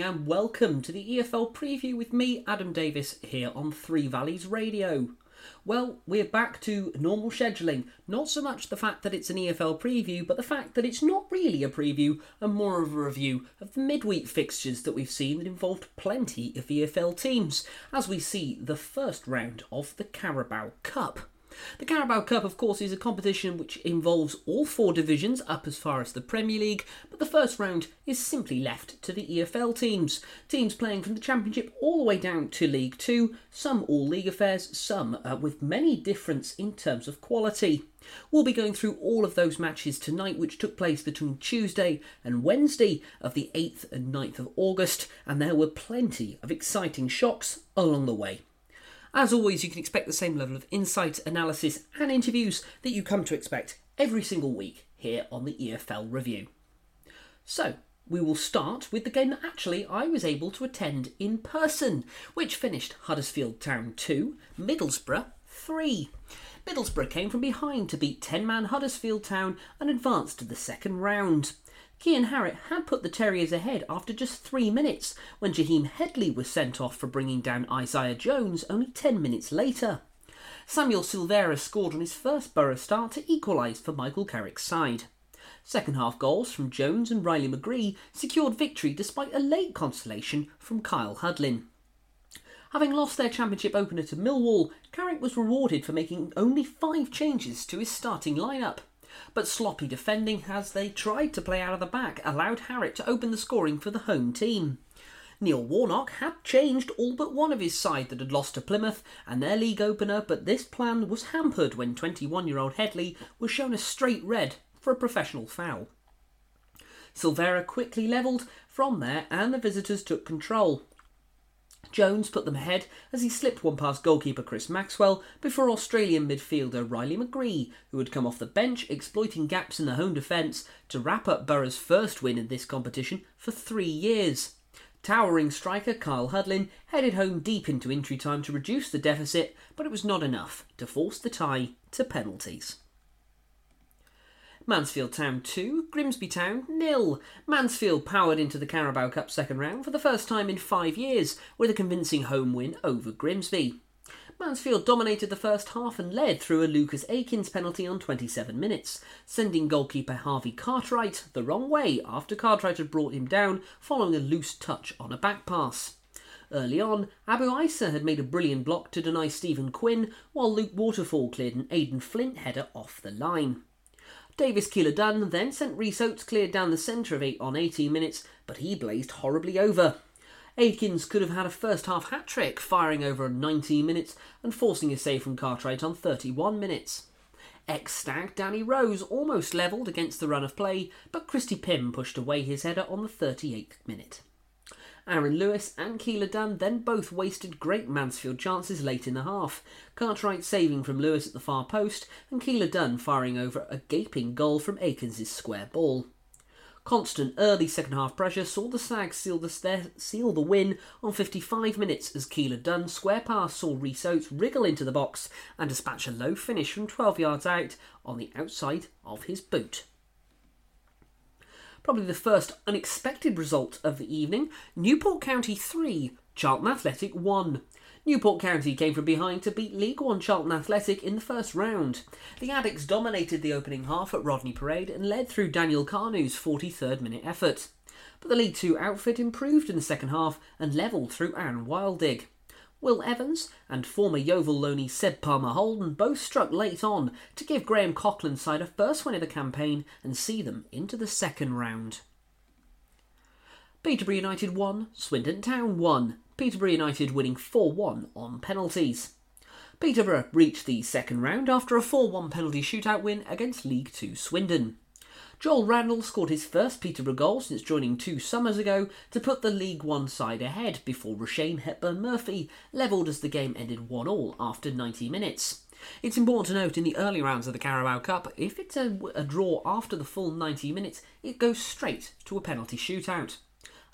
Evening and welcome to the EFL preview with me, Adam Davis, here on Three Valleys Radio. Well, we're back to normal scheduling. Not so much the fact that it's an EFL preview, but the fact that it's not really a preview and more of a review of the midweek fixtures that we've seen that involved plenty of EFL teams, as we see the first round of the Carabao Cup. The Carabao Cup, of course, is a competition which involves all four divisions up as far as the Premier League, but the first round is simply left to the EFL teams. Teams playing from the Championship all the way down to League Two, some all league affairs, some uh, with many difference in terms of quality. We'll be going through all of those matches tonight, which took place between Tuesday and Wednesday of the 8th and 9th of August, and there were plenty of exciting shocks along the way. As always, you can expect the same level of insight, analysis, and interviews that you come to expect every single week here on the EFL Review. So, we will start with the game that actually I was able to attend in person, which finished Huddersfield Town 2, Middlesbrough 3. Middlesbrough came from behind to beat 10 man Huddersfield Town and advanced to the second round. Kian Harratt had put the Terriers ahead after just three minutes when Jaheim Headley was sent off for bringing down Isaiah Jones only 10 minutes later. Samuel Silvera scored on his first Borough start to equalise for Michael Carrick's side. Second half goals from Jones and Riley McGree secured victory despite a late consolation from Kyle Hudlin. Having lost their championship opener to Millwall, Carrick was rewarded for making only five changes to his starting lineup but sloppy defending as they tried to play out of the back allowed Harratt to open the scoring for the home team. Neil Warnock had changed all but one of his side that had lost to Plymouth and their league opener, but this plan was hampered when 21 year old Headley was shown a straight red for a professional foul. Silvera quickly levelled from there and the visitors took control. Jones put them ahead as he slipped one past goalkeeper Chris Maxwell before Australian midfielder Riley McGree, who had come off the bench exploiting gaps in the home defence to wrap up Borough's first win in this competition for three years. Towering striker Kyle Hudlin headed home deep into injury time to reduce the deficit, but it was not enough to force the tie to penalties. Mansfield Town 2, Grimsby Town nil. Mansfield powered into the Carabao Cup second round for the first time in five years with a convincing home win over Grimsby. Mansfield dominated the first half and led through a Lucas Akins penalty on 27 minutes, sending goalkeeper Harvey Cartwright the wrong way after Cartwright had brought him down following a loose touch on a back pass. Early on, Abu Isa had made a brilliant block to deny Stephen Quinn, while Luke Waterfall cleared an Aidan Flint header off the line. Davis Keillor Dunn then sent Rhys Oates cleared down the centre of 8 on 18 minutes, but he blazed horribly over. Akins could have had a first half hat trick, firing over 19 minutes and forcing a save from Cartwright on 31 minutes. Ex stag Danny Rose almost levelled against the run of play, but Christy Pym pushed away his header on the 38th minute. Aaron Lewis and Keillor Dunn then both wasted great Mansfield chances late in the half, Cartwright saving from Lewis at the far post and Keillor Dunn firing over a gaping goal from Akins' square ball. Constant early second half pressure saw the Stags seal the, seal the win on 55 minutes as Keillor Dunn square pass saw Rhys Oates wriggle into the box and dispatch a low finish from 12 yards out on the outside of his boot. Probably the first unexpected result of the evening Newport County 3, Charlton Athletic 1. Newport County came from behind to beat League One Charlton Athletic in the first round. The Addicks dominated the opening half at Rodney Parade and led through Daniel Kanu's 43rd minute effort. But the League Two outfit improved in the second half and levelled through Aaron Wildig. Will Evans and former Yeovil loanee Seb Palmer Houlden both struck late on to give Graham Coughlan's side a first win of the campaign and see them into the second round. Peterborough United won, Swindon Town won, Peterborough United winning 4 1 on penalties. Peterborough reached the second round after a 4 1 penalty shootout win against League Two Swindon. Joel Randall scored his first Peterborough goal since joining two summers ago to put the League One side ahead before Rushian Hepburn Murphy levelled as the game ended 1 all after 90 minutes. It's important to note in the early rounds of the Carabao Cup, if it's a, a draw after the full 90 minutes, it goes straight to a penalty shootout.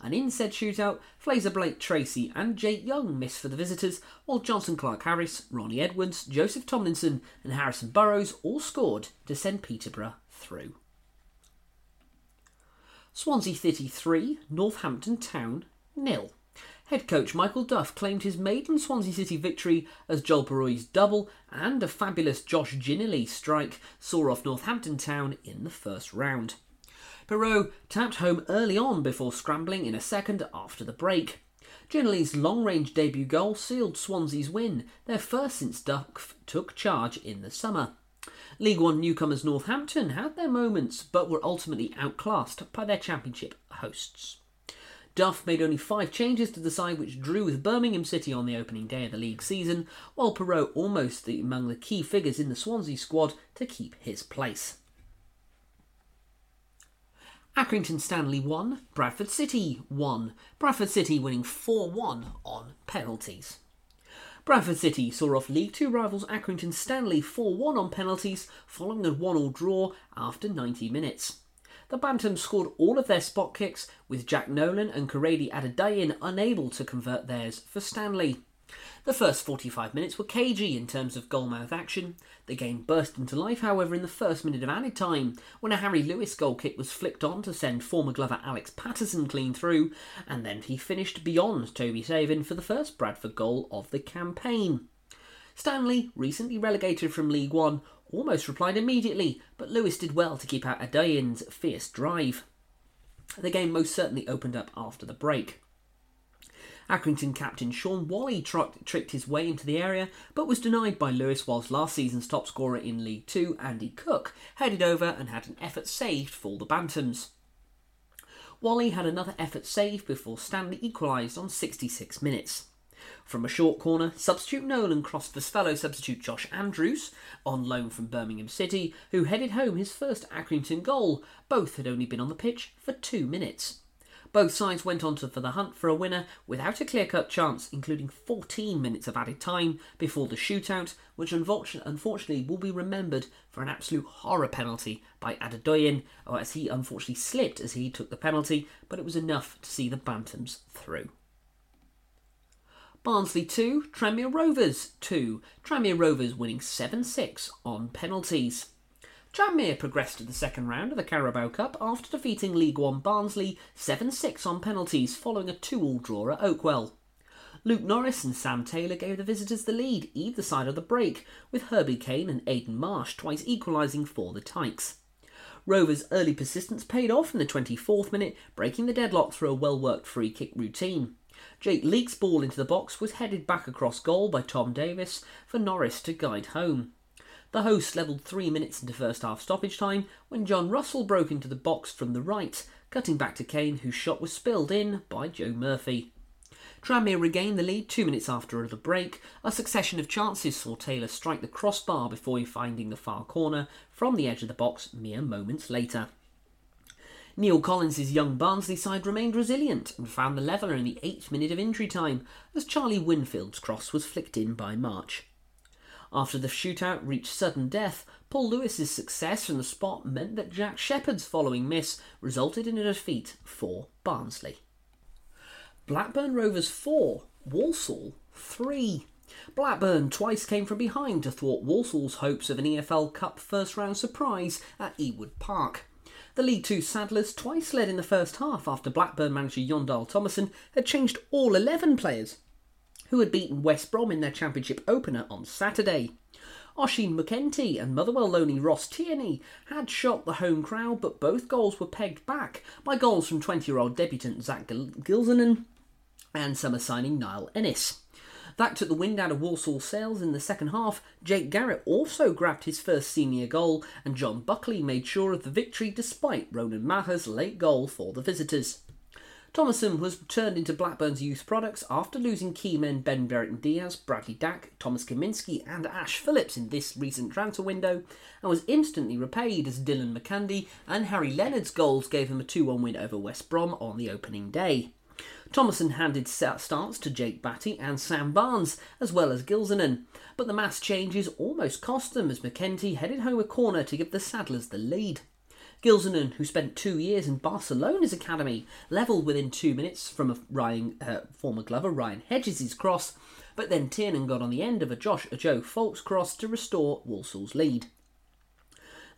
And in said shootout, Fraser Blake Tracy and Jake Young missed for the visitors, while Jonson Clarke Harris, Ronnie Edwards, Joseph Tomlinson, and Harrison Burrows all scored to send Peterborough through. Swansea City 3, Northampton Town nil. Head coach Michael Duff claimed his maiden Swansea City victory as Joel Piroe's double and a fabulous Josh Ginnelly strike saw off Northampton Town in the first round. Piroe tapped home early on before scrambling in a second after the break. Ginnelly's long range debut goal sealed Swansea's win, their first since Duff took charge in the summer. League One newcomers Northampton had their moments but were ultimately outclassed by their championship hosts. Duff made only five changes to the side which drew with Birmingham City on the opening day of the league season, while Piroe almost among the key figures in the Swansea squad to keep his place. Accrington Stanley 1, Bradford City 1. Bradford City winning 4 1 on penalties. Bradford City saw off League Two rivals Accrington Stanley 4 1 on penalties following a 1 all draw after 90 minutes. The Bantams scored all of their spot kicks, with Jack Nolan and Korede Adedoyin unable to convert theirs for Stanley. The first 45 minutes were cagey in terms of goalmouth action. The game burst into life, however, in the first minute of added time, when a Harry Lewis goal kick was flicked on to send former Glover Alex Pattison clean through, and then he finished beyond Toby Savin for the first Bradford goal of the campaign. Stanley, recently relegated from League One, almost replied immediately, but Lewis did well to keep out Adayin's fierce drive. The game most certainly opened up after the break. Accrington captain Shaun Whalley tr- tricked his way into the area, but was denied by Lewis, whilst last season's top scorer in League Two, Andy Cook, headed over and had an effort saved for the Bantams. Whalley had another effort saved before Stanley equalised on 66 minutes. From a short corner, substitute Nolan crossed for fellow substitute Josh Andrews, on loan from Birmingham City, who headed home his first Accrington goal. Both had only been on the pitch for two minutes. Both sides went on to, for the hunt for a winner without a clear cut chance, including 14 minutes of added time before the shootout, which unfortunately will be remembered for an absolute horror penalty by Adedoyin, as he unfortunately slipped as he took the penalty, but it was enough to see the Bantams through. Barnsley 2, Tranmere Rovers 2. Tranmere Rovers winning 7 6 on penalties. Tranmere progressed to the second round of the Carabao Cup after defeating League One Barnsley 7 6 on penalties following a 2 all draw at Oakwell. Luke Norris and Sam Taylor gave the visitors the lead either side of the break, with Herbie Kane and Aidan Marsh twice equalising for the Tykes. Rovers' early persistence paid off in the 24th minute, breaking the deadlock through a well worked free kick routine. Jake Leake's ball into the box was headed back across goal by Tom Davis for Norris to guide home. The hosts levelled three minutes into first half stoppage time when John Russell broke into the box from the right, cutting back to Kane, whose shot was spilled in by Joe Murphy. Tranmere regained the lead two minutes after the break. A succession of chances saw Taylor strike the crossbar before finding the far corner from the edge of the box mere moments later. Neil Collins' young Barnsley side remained resilient and found the leveller in the eighth minute of injury time as Charlie Winfield's cross was flicked in by Marsh. After the shootout reached sudden death, Paul Lewis's success from the spot meant that Jack Shepherd's following miss resulted in a defeat for Barnsley. Blackburn Rovers 4, Walsall 3. Blackburn twice came from behind to thwart Walsall's hopes of an EFL Cup first round surprise at Ewood Park. The League Two Saddlers twice led in the first half after Blackburn manager Jon Dahl Tomasson had changed all 11 players, who had beaten West Brom in their Championship opener on Saturday. Oisin McEntee and Motherwell loanee Ross Tierney had shocked the home crowd, but both goals were pegged back by goals from 20 year old debutant Zach Gilsenan and summer signing Niall Ennis. That took the wind out of Walsall sails in the second half. Jake Garrett also grabbed his first senior goal, and John Buckley made sure of the victory despite Ronan Maher's late goal for the visitors. Tomasson was turned into Blackburn's youth products after losing key men Ben Brereton Diaz, Bradley Dack, Thomas Kaminski, and Ash Phillips in this recent transfer window, and was instantly repaid as Dylan Markanday and Harry Leonard's goals gave him a 2 1 win over West Brom on the opening day. Tomasson handed starts to Jake Batty and Sam Barnes, as well as Gilsenan, but the mass changes almost cost them as McEntee headed home a corner to give the Saddlers the lead. Gilsenan, who spent two years in Barcelona's academy, levelled within two minutes from a Ryan, uh, former Glover Ryan Hedges' cross, but then Tiernan got on the end of a Josh a Joe Foulkes cross to restore Walsall's lead.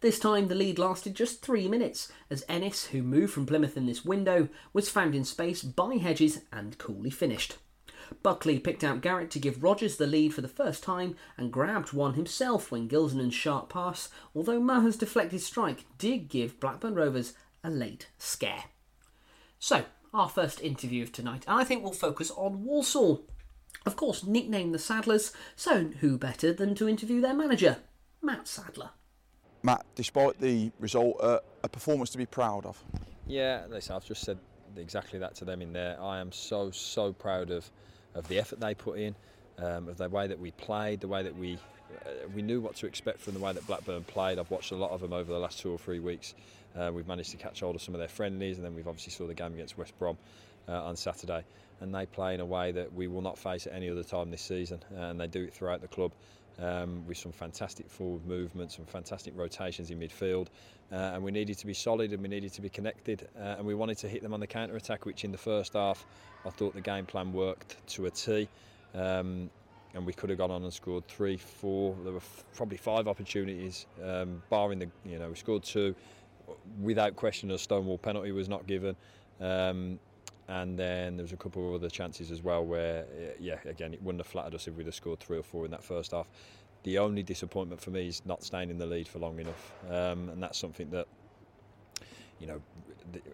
This time the lead lasted just three minutes, as Ennis, who moved from Plymouth in this window, was found in space by Hedges and coolly finished. Buckley picked out Garrett to give Rovers the lead for the first time and grabbed one himself when Gilsenan's sharp pass, although Maher's deflected strike did give Blackburn Rovers a late scare. So, our first interview of tonight, and I think we'll focus on Walsall. Of course, nicknamed the Saddlers, so who better than to interview their manager, Matt Sadler. Matt, despite the result, uh, a performance to be proud of. Yeah, listen, I've just said exactly that to them in there. I am so so proud of of the effort they put in, um, of the way that we played, the way that we uh, we knew what to expect from the way that Blackburn played. I've watched a lot of them over the last two or three weeks. Uh, we've managed to catch hold of some of their friendlies, and then we've obviously saw the game against West Brom uh, on Saturday. And they play in a way that we will not face at any other time this season, and they do it throughout the club. Um, with some fantastic forward movements, some fantastic rotations in midfield, uh, and we needed to be solid and we needed to be connected, uh, and we wanted to hit them on the counter attack, which in the first half I thought the game plan worked to a T. Um, and we could have gone on and scored three, four. There were f- probably five opportunities, um, barring the you know we scored two. Without question, a stonewall penalty was not given, um, and then there was a couple of other chances as well where, uh, yeah, again it wouldn't have flattered us if we'd have scored three or four in that first half. The only disappointment for me is not staying in the lead for long enough, um, and that's something that you know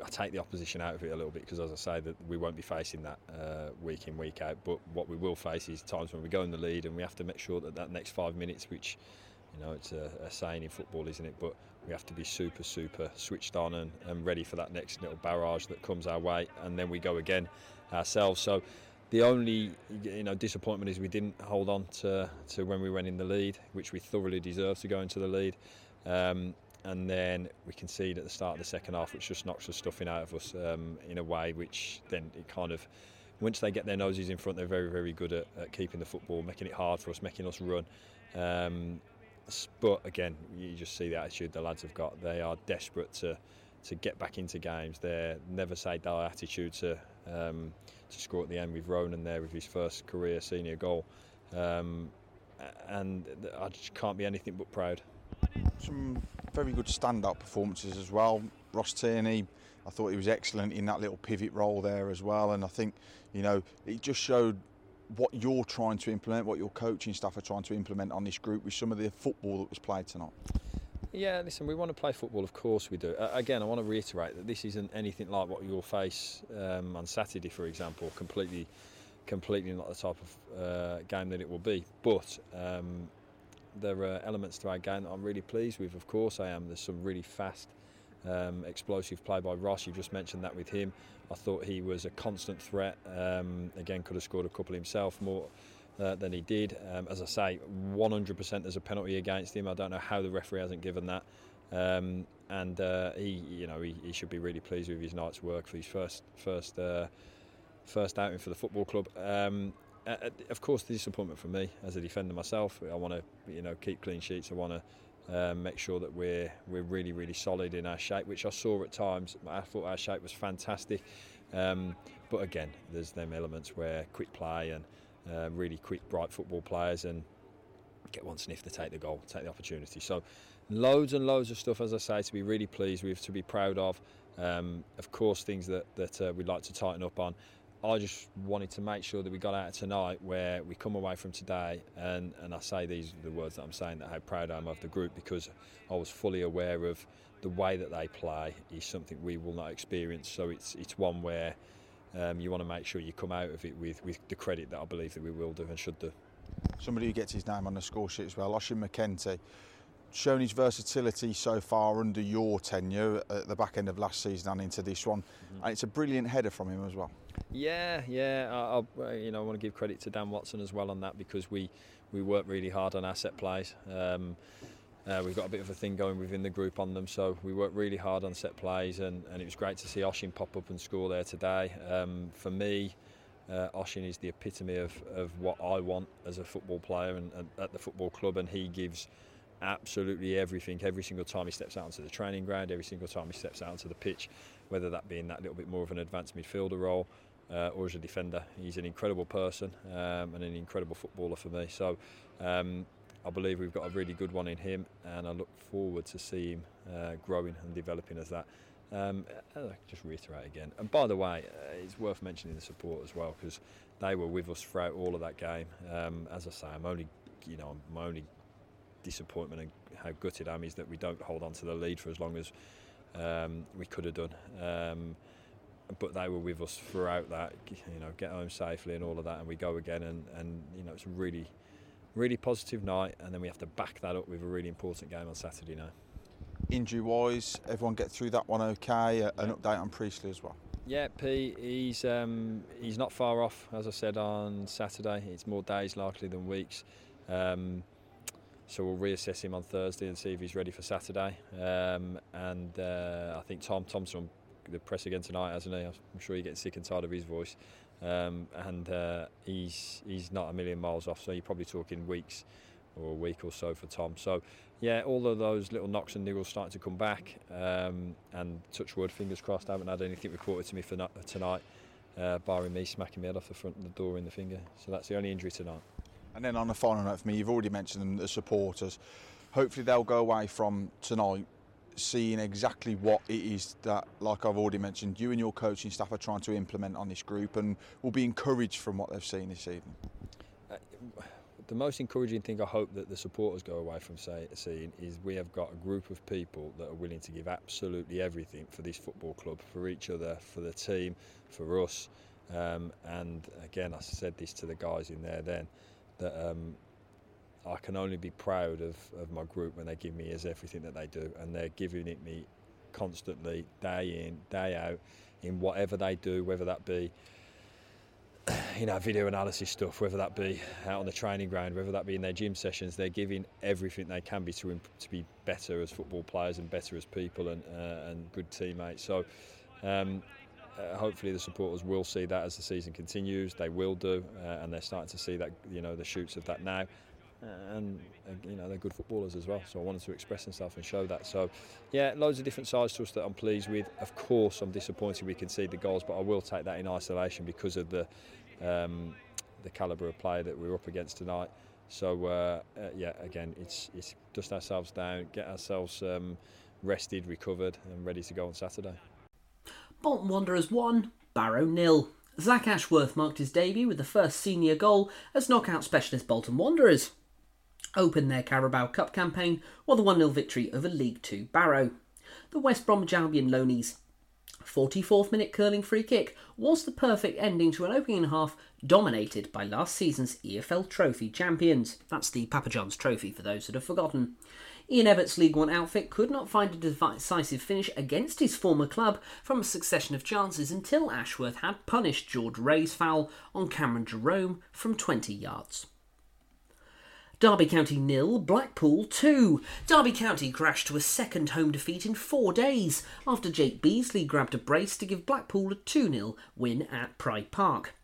I take the opposition out of it a little bit because, as I say, that we won't be facing that uh, week in week out. But what we will face is times when we go in the lead, and we have to make sure that that next five minutes, which you know it's a, a saying in football, isn't it? But we have to be super, super switched on and, and ready for that next little barrage that comes our way, and then we go again ourselves. So the only you know disappointment is we didn't hold on to, to when we went in the lead, which we thoroughly deserved to go into the lead. Um, and then we concede at the start of the second half, which just knocks the stuffing out of us um, in a way which then it kind of once they get their noses in front, they're very, very good at, at keeping the football, making it hard for us, making us run. Um, but again, you just see the attitude the lads have got. They are desperate to to get back into games. They're never say die attitude to um, to score at the end with Ronan there with his first career senior goal, um, and I just can't be anything but proud. Some very good standout performances as well. Ross Tierney, I thought he was excellent in that little pivot role there as well, and I think you know it just showed what you're trying to implement, what your coaching staff are trying to implement on this group with some of the football that was played tonight. Yeah, listen, we want to play football, of course we do. Uh, again, I want to reiterate that this isn't anything like what you'll face um, on Saturday, for example. Completely, completely not the type of uh, game that it will be. But um, there are elements to our game that I'm really pleased with. Of course, I am. There's some really fast, um, explosive play by Ross. You just mentioned that with him. I thought he was a constant threat. Um, again, could have scored a couple himself more. Uh, than he did. Um, as I say, 100% there's a penalty against him. I don't know how the referee hasn't given that. Um, and uh, he, you know, he, he, should be really pleased with his night's work for his first first uh, first outing for the football club. Uh, of course, the disappointment for me as a defender myself. I want to, you know, keep clean sheets. I want to um, make sure that we're we're really really solid in our shape, which I saw at times. I thought our shape was fantastic, um, but again, there's them elements where quick play and uh, really quick, bright football players and get one sniff to take the goal, take the opportunity. So, loads and loads of stuff, as I say, to be really pleased with, to be proud of. Um, of course, things that that uh, we'd like to tighten up on. I just wanted to make sure that we got out of tonight where we come away from today and, and I say these the words that I'm saying that how proud I am of the group because I was fully aware of the way that they play is something we will not experience so it's it's one where um, you want to make sure you come out of it with, with the credit that I believe that we will do and should do. Somebody who gets his name on the score sheet as well, Oisin McEntee shown his versatility so far under your tenure at the back end of last season and into this one, mm-hmm. and it's a brilliant header from him as well. Yeah, yeah. I, I, you know, I want to give credit to Dan Watson as well on that because we we work really hard on our set plays. Um, uh, we've got a bit of a thing going within the group on them, so we work really hard on set plays, and, and it was great to see Oisin pop up and score there today. Um, for me, uh, Oisin is the epitome of, of what I want as a football player and, and at the football club, and he gives absolutely everything every single time he steps out onto the training ground, every single time he steps out onto the pitch, whether that be in that little bit more of an advanced midfielder role uh, or as a defender. He's an incredible person um, and an incredible footballer for me. So um, I believe we've got a really good one in him, and I look forward to see him uh, growing and developing as that. Um, just reiterate again. And by the way, uh, it's worth mentioning the support as well because they were with us throughout all of that game. Um, as I say, I'm only, you know, I'm only disappointment and how gutted I am is that we don't hold on to the lead for as long as um, we could have done. Um, but they were with us throughout that, you know, get home safely and all of that, and we go again, and, and you know, it's a really, really positive night, and then we have to back that up with a really important game on Saturday night. Injury wise, everyone get through that one okay? An update on Priestley as well. Yeah, P, he's um, he's not far off. As I said on Saturday, it's more days likely than weeks. Um, so we'll reassess him on Thursday and see if he's ready for Saturday. Um, and uh, I think Tom Thompson the press again tonight, hasn't he? I'm sure you're getting sick and tired of his voice. Um, and uh, he's he's not a million miles off, so you're probably talking weeks or a week or so for Tom. So yeah, all of those little knocks and niggles starting to come back. Um, and touch wood, fingers crossed, I haven't had anything reported to me for tonight, uh, barring me smacking my head off the front of the door in the finger. So that's the only injury tonight. And then on a final note for me, you've already mentioned the supporters. Hopefully they'll go away from tonight seeing exactly what it is that, like I've already mentioned, you and your coaching staff are trying to implement on this group and will be encouraged from what they've seen this evening? Uh, the most encouraging thing I hope that the supporters go away from say, seeing is we have got a group of people that are willing to give absolutely everything for this football club, for each other, for the team, for us. Um, and again, I said this to the guys in there then that um, I can only be proud of, of my group when they give me as everything that they do, and they're giving it me constantly, day in, day out, in whatever they do, whether that be you know video analysis stuff, whether that be out on the training ground, whether that be in their gym sessions. They're giving everything they can be to to be better as football players and better as people and uh, and good teammates. So. Um, uh, hopefully the supporters will see that as the season continues. They will do, uh, and they're starting to see that you know the shoots of that now and you know they're good footballers as well. So I wanted to express themselves and show that. So yeah, loads of different sides to us that I'm pleased with. Of course, I'm disappointed we conceded the goals, but I will take that in isolation because of the um, the calibre of play that we're up against tonight. So uh, uh, yeah, again, it's it's dust ourselves down, get ourselves um, rested, recovered, and ready to go on Saturday. Bolton Wanderers won, Barrow nil. Zach Ashworth marked his debut with the first senior goal as knockout specialist Bolton Wanderers opened their Carabao Cup campaign with a 1 0 victory over League Two Barrow. The West Bromwich Albion loanies 44th minute curling free kick was the perfect ending to an opening half dominated by last season's EFL Trophy champions. That's the Papa John's Trophy for those that have forgotten. Ian Evatt's League One outfit could not find a decisive finish against his former club from a succession of chances until Ashworth had punished George Ray's foul on Cameron Jerome from 20 yards. Derby County nil, Blackpool 2. Derby County crashed to a second home defeat in four days after Jake Beesley grabbed a brace to give Blackpool a 2 0 win at Pride Park.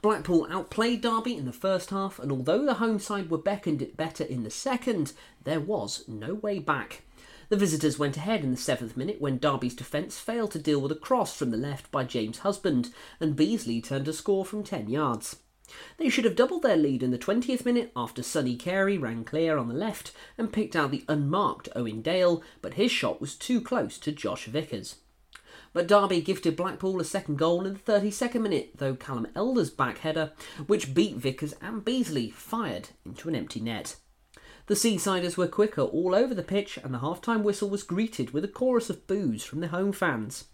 Blackpool outplayed Derby in the first half, and although the home side were beckoned it better in the second, there was no way back. The visitors went ahead in the seventh minute when Derby's defence failed to deal with a cross from the left by James Husband, and Beesley turned a score from 10 yards. They should have doubled their lead in the 20th minute after Sonny Carey ran clear on the left and picked out the unmarked Owen Dale, but his shot was too close to Josh Vickers. But Derby gifted Blackpool a second goal in the 32nd minute, though Callum Elder's back header, which beat Vickers and Beesley, fired into an empty net. The Seasiders were quicker all over the pitch, and the half-time whistle was greeted with a chorus of boos from the home fans.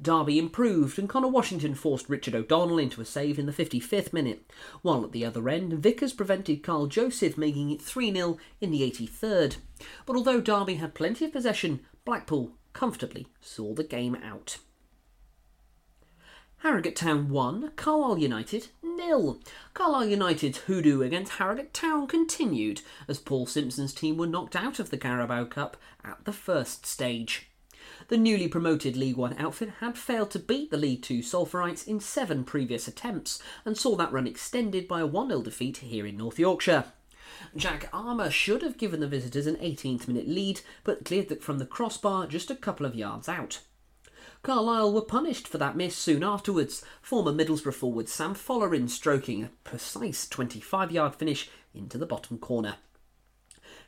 Derby improved and Connor Washington forced Richard O'Donnell into a save in the 55th minute, while at the other end Vickers prevented Carl Joseph making it 3 0 in the 83rd. But although Derby had plenty of possession, Blackpool comfortably saw the game out. Harrogate Town 1, Carlisle United nil. Carlisle United's hoodoo against Harrogate Town continued as Paul Simpson's team were knocked out of the Carabao Cup at the first stage. The newly promoted League One outfit had failed to beat the League Two Sulphurites in seven previous attempts and saw that run extended by a 1 0 defeat here in North Yorkshire. Jack Armer should have given the visitors an 18th minute lead, but cleared it from the crossbar just a couple of yards out. Carlisle were punished for that miss soon afterwards, former Middlesbrough forward Sam Folarin stroking a precise 25 yard finish into the bottom corner.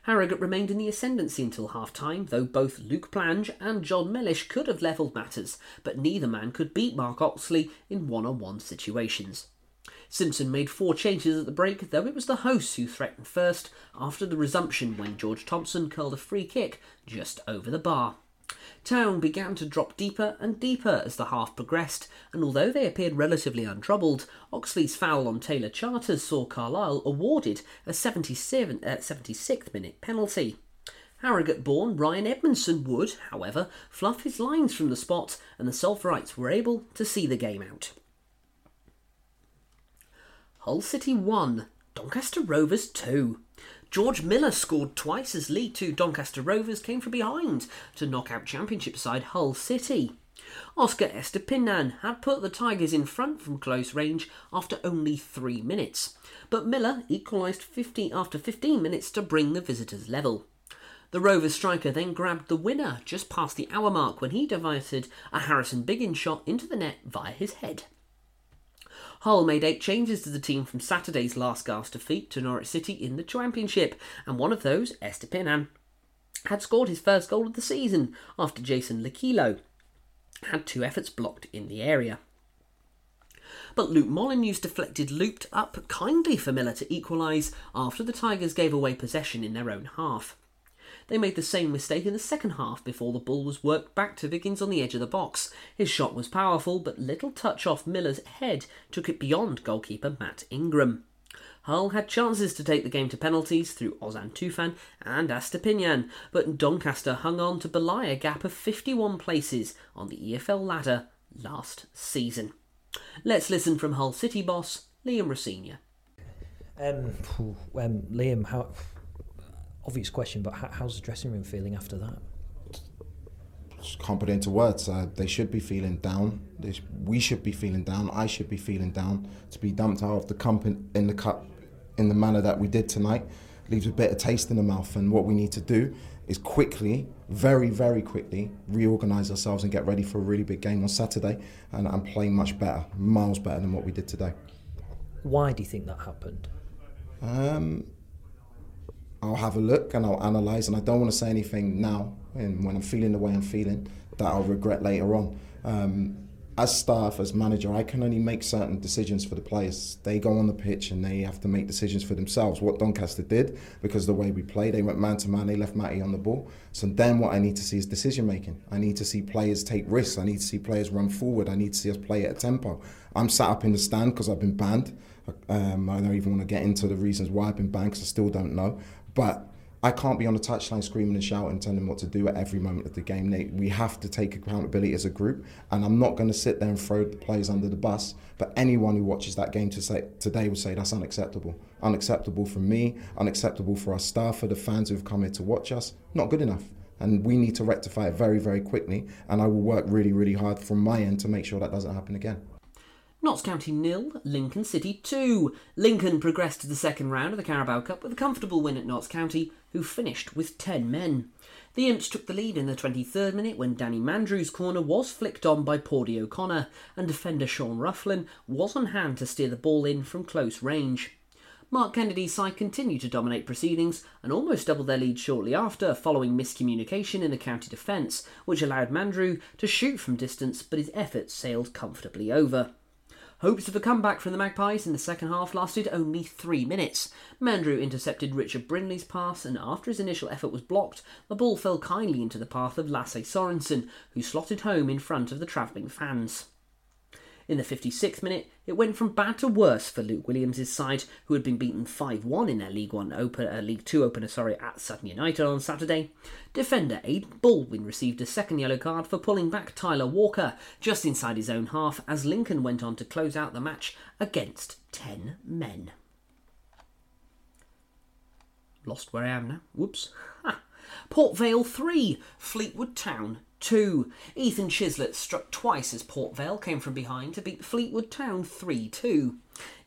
Harrogate remained in the ascendancy until half time, though both Luke Plange and John Mellish could have levelled matters, but neither man could beat Mark Oxley in one on one situations. Simpson made four changes at the break, though it was the hosts who threatened first after the resumption when George Thompson curled a free kick just over the bar. Town began to drop deeper and deeper as the half progressed, and although they appeared relatively untroubled, Oxley's foul on Taylor Charters saw Carlisle awarded a 77, uh, 76th minute penalty. Harrogate born Ryan Edmondson would, however, fluff his lines from the spot, and the Sulphurites were able to see the game out. Hull City 1, Doncaster Rovers 2. George Miller scored twice as League Two Doncaster Rovers came from behind to knock out Championship side Hull City. Oscar Estupiñán had put the Tigers in front from close range after only three minutes, but Miller equalised 50 after 15 minutes to bring the visitors level. The Rovers striker then grabbed the winner just past the hour mark when he diverted a Harrison Biggin shot into the net via his head. Hull made eight changes to the team from Saturday's last gasp defeat to Norwich City in the Championship, and one of those, Estupiñán, had scored his first goal of the season after Jason Lokilo had two efforts blocked in the area. But Luke Molyneux's deflected looped up kindly for Miller to equalise after the Tigers gave away possession in their own half. They made the same mistake in the second half before the ball was worked back to Biggins on the edge of the box. His shot was powerful, but little touch off Miller's head took it beyond goalkeeper Matt Ingram. Hull had chances to take the game to penalties through Ozan Tufan and Estupiñán, but Doncaster hung on to belie a gap of 51 places on the EFL ladder last season. Let's listen from Hull City boss Liam Rosenior. Um, um, Liam, how obvious question, but how's the dressing room feeling after that? Just can't put it into words. Uh, they should be feeling down. They, we should be feeling down. I should be feeling down. To be dumped out of the cup in, in the cup in the manner that we did tonight leaves a bitter taste in the mouth. And what we need to do is quickly, very, very quickly, reorganise ourselves and get ready for a really big game on Saturday and, and play much better, miles better than what we did today. Why do you think that happened? Um, I'll have a look and I'll analyse. And I don't want to say anything now, and when I'm feeling the way I'm feeling, that I'll regret later on. Um, as staff, as manager, I can only make certain decisions for the players. They go on the pitch and they have to make decisions for themselves. What Doncaster did, because the way we play, they went man to man, they left Matty on the ball. So then what I need to see is decision making. I need to see players take risks. I need to see players run forward. I need to see us play at a tempo. I'm sat up in the stand because I've been banned. Um, I don't even want to get into the reasons why I've been banned because I still don't know. But I can't be on the touchline screaming and shouting, telling them what to do at every moment of the game. we have to take accountability as a group, and I'm not going to sit there and throw the players under the bus. But anyone who watches that game to say, today would say that's unacceptable. Unacceptable for me, unacceptable for our staff, for the fans who've come here to watch us. Not good enough. And we need to rectify it very, very quickly. And I will work really, really hard from my end to make sure that doesn't happen again. Notts County nil, Lincoln City 2. Lincoln progressed to the second round of the Carabao Cup with a comfortable win at Notts County, who finished with 10 men. The Imps took the lead in the 23rd minute when Danny Mandroiu's corner was flicked on by Paudie O'Connor, and defender Sean Rufflin was on hand to steer the ball in from close range. Mark Kennedy's side continued to dominate proceedings and almost doubled their lead shortly after, following miscommunication in the county defence, which allowed Mandroiu to shoot from distance, but his efforts sailed comfortably over. Hopes of a comeback from the Magpies in the second half lasted only three minutes. Mandroiu intercepted Richard Brindley's pass, and after his initial effort was blocked, the ball fell kindly into the path of Lasse Sorensen, who slotted home in front of the travelling fans. In the 56th minute, it went from bad to worse for Luke Williams' side, who had been beaten 5-1 in their League One open, uh, League Two opener, sorry, at Sutton United on Saturday. Defender Aid Baldwin received a second yellow card for pulling back Tyler Walker just inside his own half as Lincoln went on to close out the match against 10 men. Lost where I am now. Whoops. Port Vale 3, Fleetwood Town 2. Ethan Chislett struck twice as Port Vale came from behind to beat Fleetwood Town 3 2.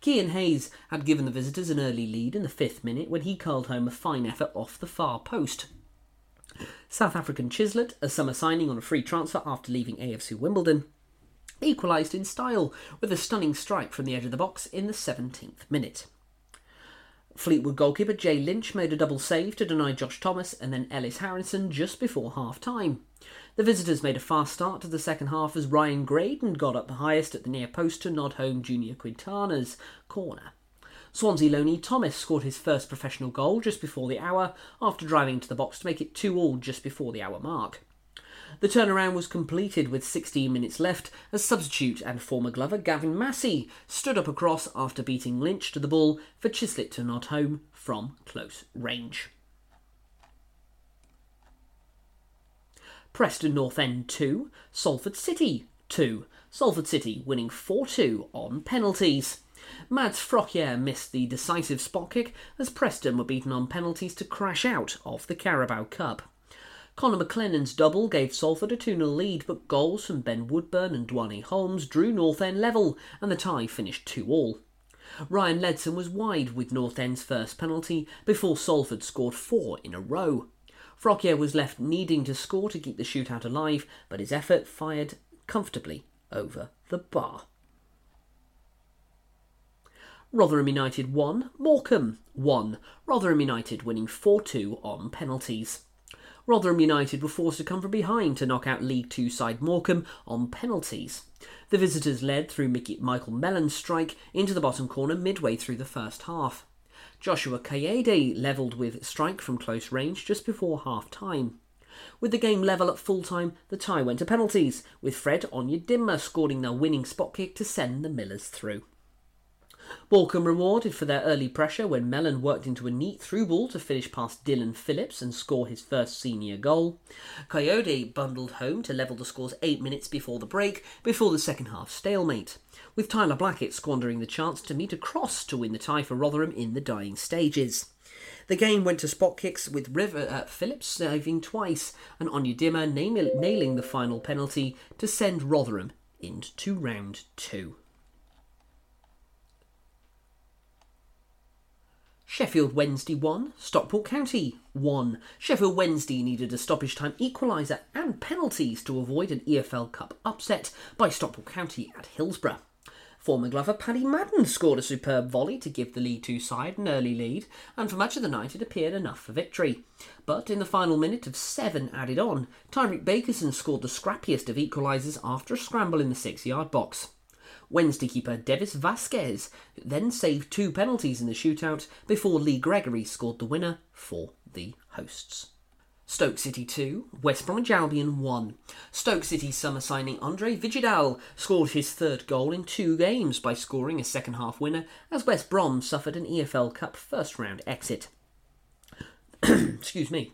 Kean Hayes had given the visitors an early lead in the fifth minute when he curled home a fine effort off the far post. South African Chislett, a summer signing on a free transfer after leaving AFC Wimbledon, equalised in style with a stunning strike from the edge of the box in the 17th minute. Fleetwood goalkeeper Jay Lynch made a double save to deny Josh Thomas and then Ellis Harrison just before half time. The visitors made a fast start to the second half as Ryan Graydon got up highest at the near post to nod home Junior Quintana's corner. Swansea loanee Thomas scored his first professional goal just before the hour after driving into the box to make it 2 all just before the hour mark. The turnaround was completed with 16 minutes left as substitute and former Glover Gavin Massey stood up across after beating Lynch to the ball for Chislett to nod home from close range. Preston North End 2, Salford City 2. Salford City winning 4 2 on penalties. Mads Frockier missed the decisive spot kick as Preston were beaten on penalties to crash out of the Carabao Cup. Conor McAleny's double gave Salford a 2 0 lead, but goals from Ben Woodburn and Duane Holmes drew North End level, and the tie finished 2 all. Ryan Ledson was wide with North End's first penalty before Salford scored four in a row. Frockier was left needing to score to keep the shootout alive, but his effort fired comfortably over the bar. Rotherham United 1, Morecambe 1. Rotherham United winning 4 2 on penalties. Rotherham United were forced to come from behind to knock out League Two side Morecambe on penalties. The visitors led through Michael Mellon's strike into the bottom corner midway through the first half. Joshua Kayode levelled with strike from close range just before half time. With the game level at full time, the tie went to penalties, with Fred Onyedinma scoring their winning spot kick to send the Millers through. Morecambe rewarded for their early pressure when Mellon worked into a neat through ball to finish past Dylan Phillips and score his first senior goal. Coyote bundled home to level the scores eight minutes before the break, before the second half stalemate, with Tyler Blackett squandering the chance to meet a cross to win the tie for Rotherham in the dying stages. The game went to spot kicks with River uh, Phillips saving twice and Onyedinma nailing the final penalty to send Rotherham into round two. Sheffield Wednesday 1, Stockport County 1. Sheffield Wednesday needed a stoppage time equaliser and penalties to avoid an EFL Cup upset by Stockport County at Hillsborough. Former Glover Paddy Madden scored a superb volley to give the League Two side an early lead, and for much of the night it appeared enough for victory. But in the final minute of seven added on, Tyreek Bakinson scored the scrappiest of equalisers after a scramble in the six yard box. Wednesday keeper Devis Vasquez then saved two penalties in the shootout before Lee Gregory scored the winner for the hosts. Stoke City 2, West Bromwich Albion 1. Stoke City's summer signing Andre Vidigal scored his third goal in two games by scoring a second half winner as West Brom suffered an EFL Cup first round exit. Excuse me.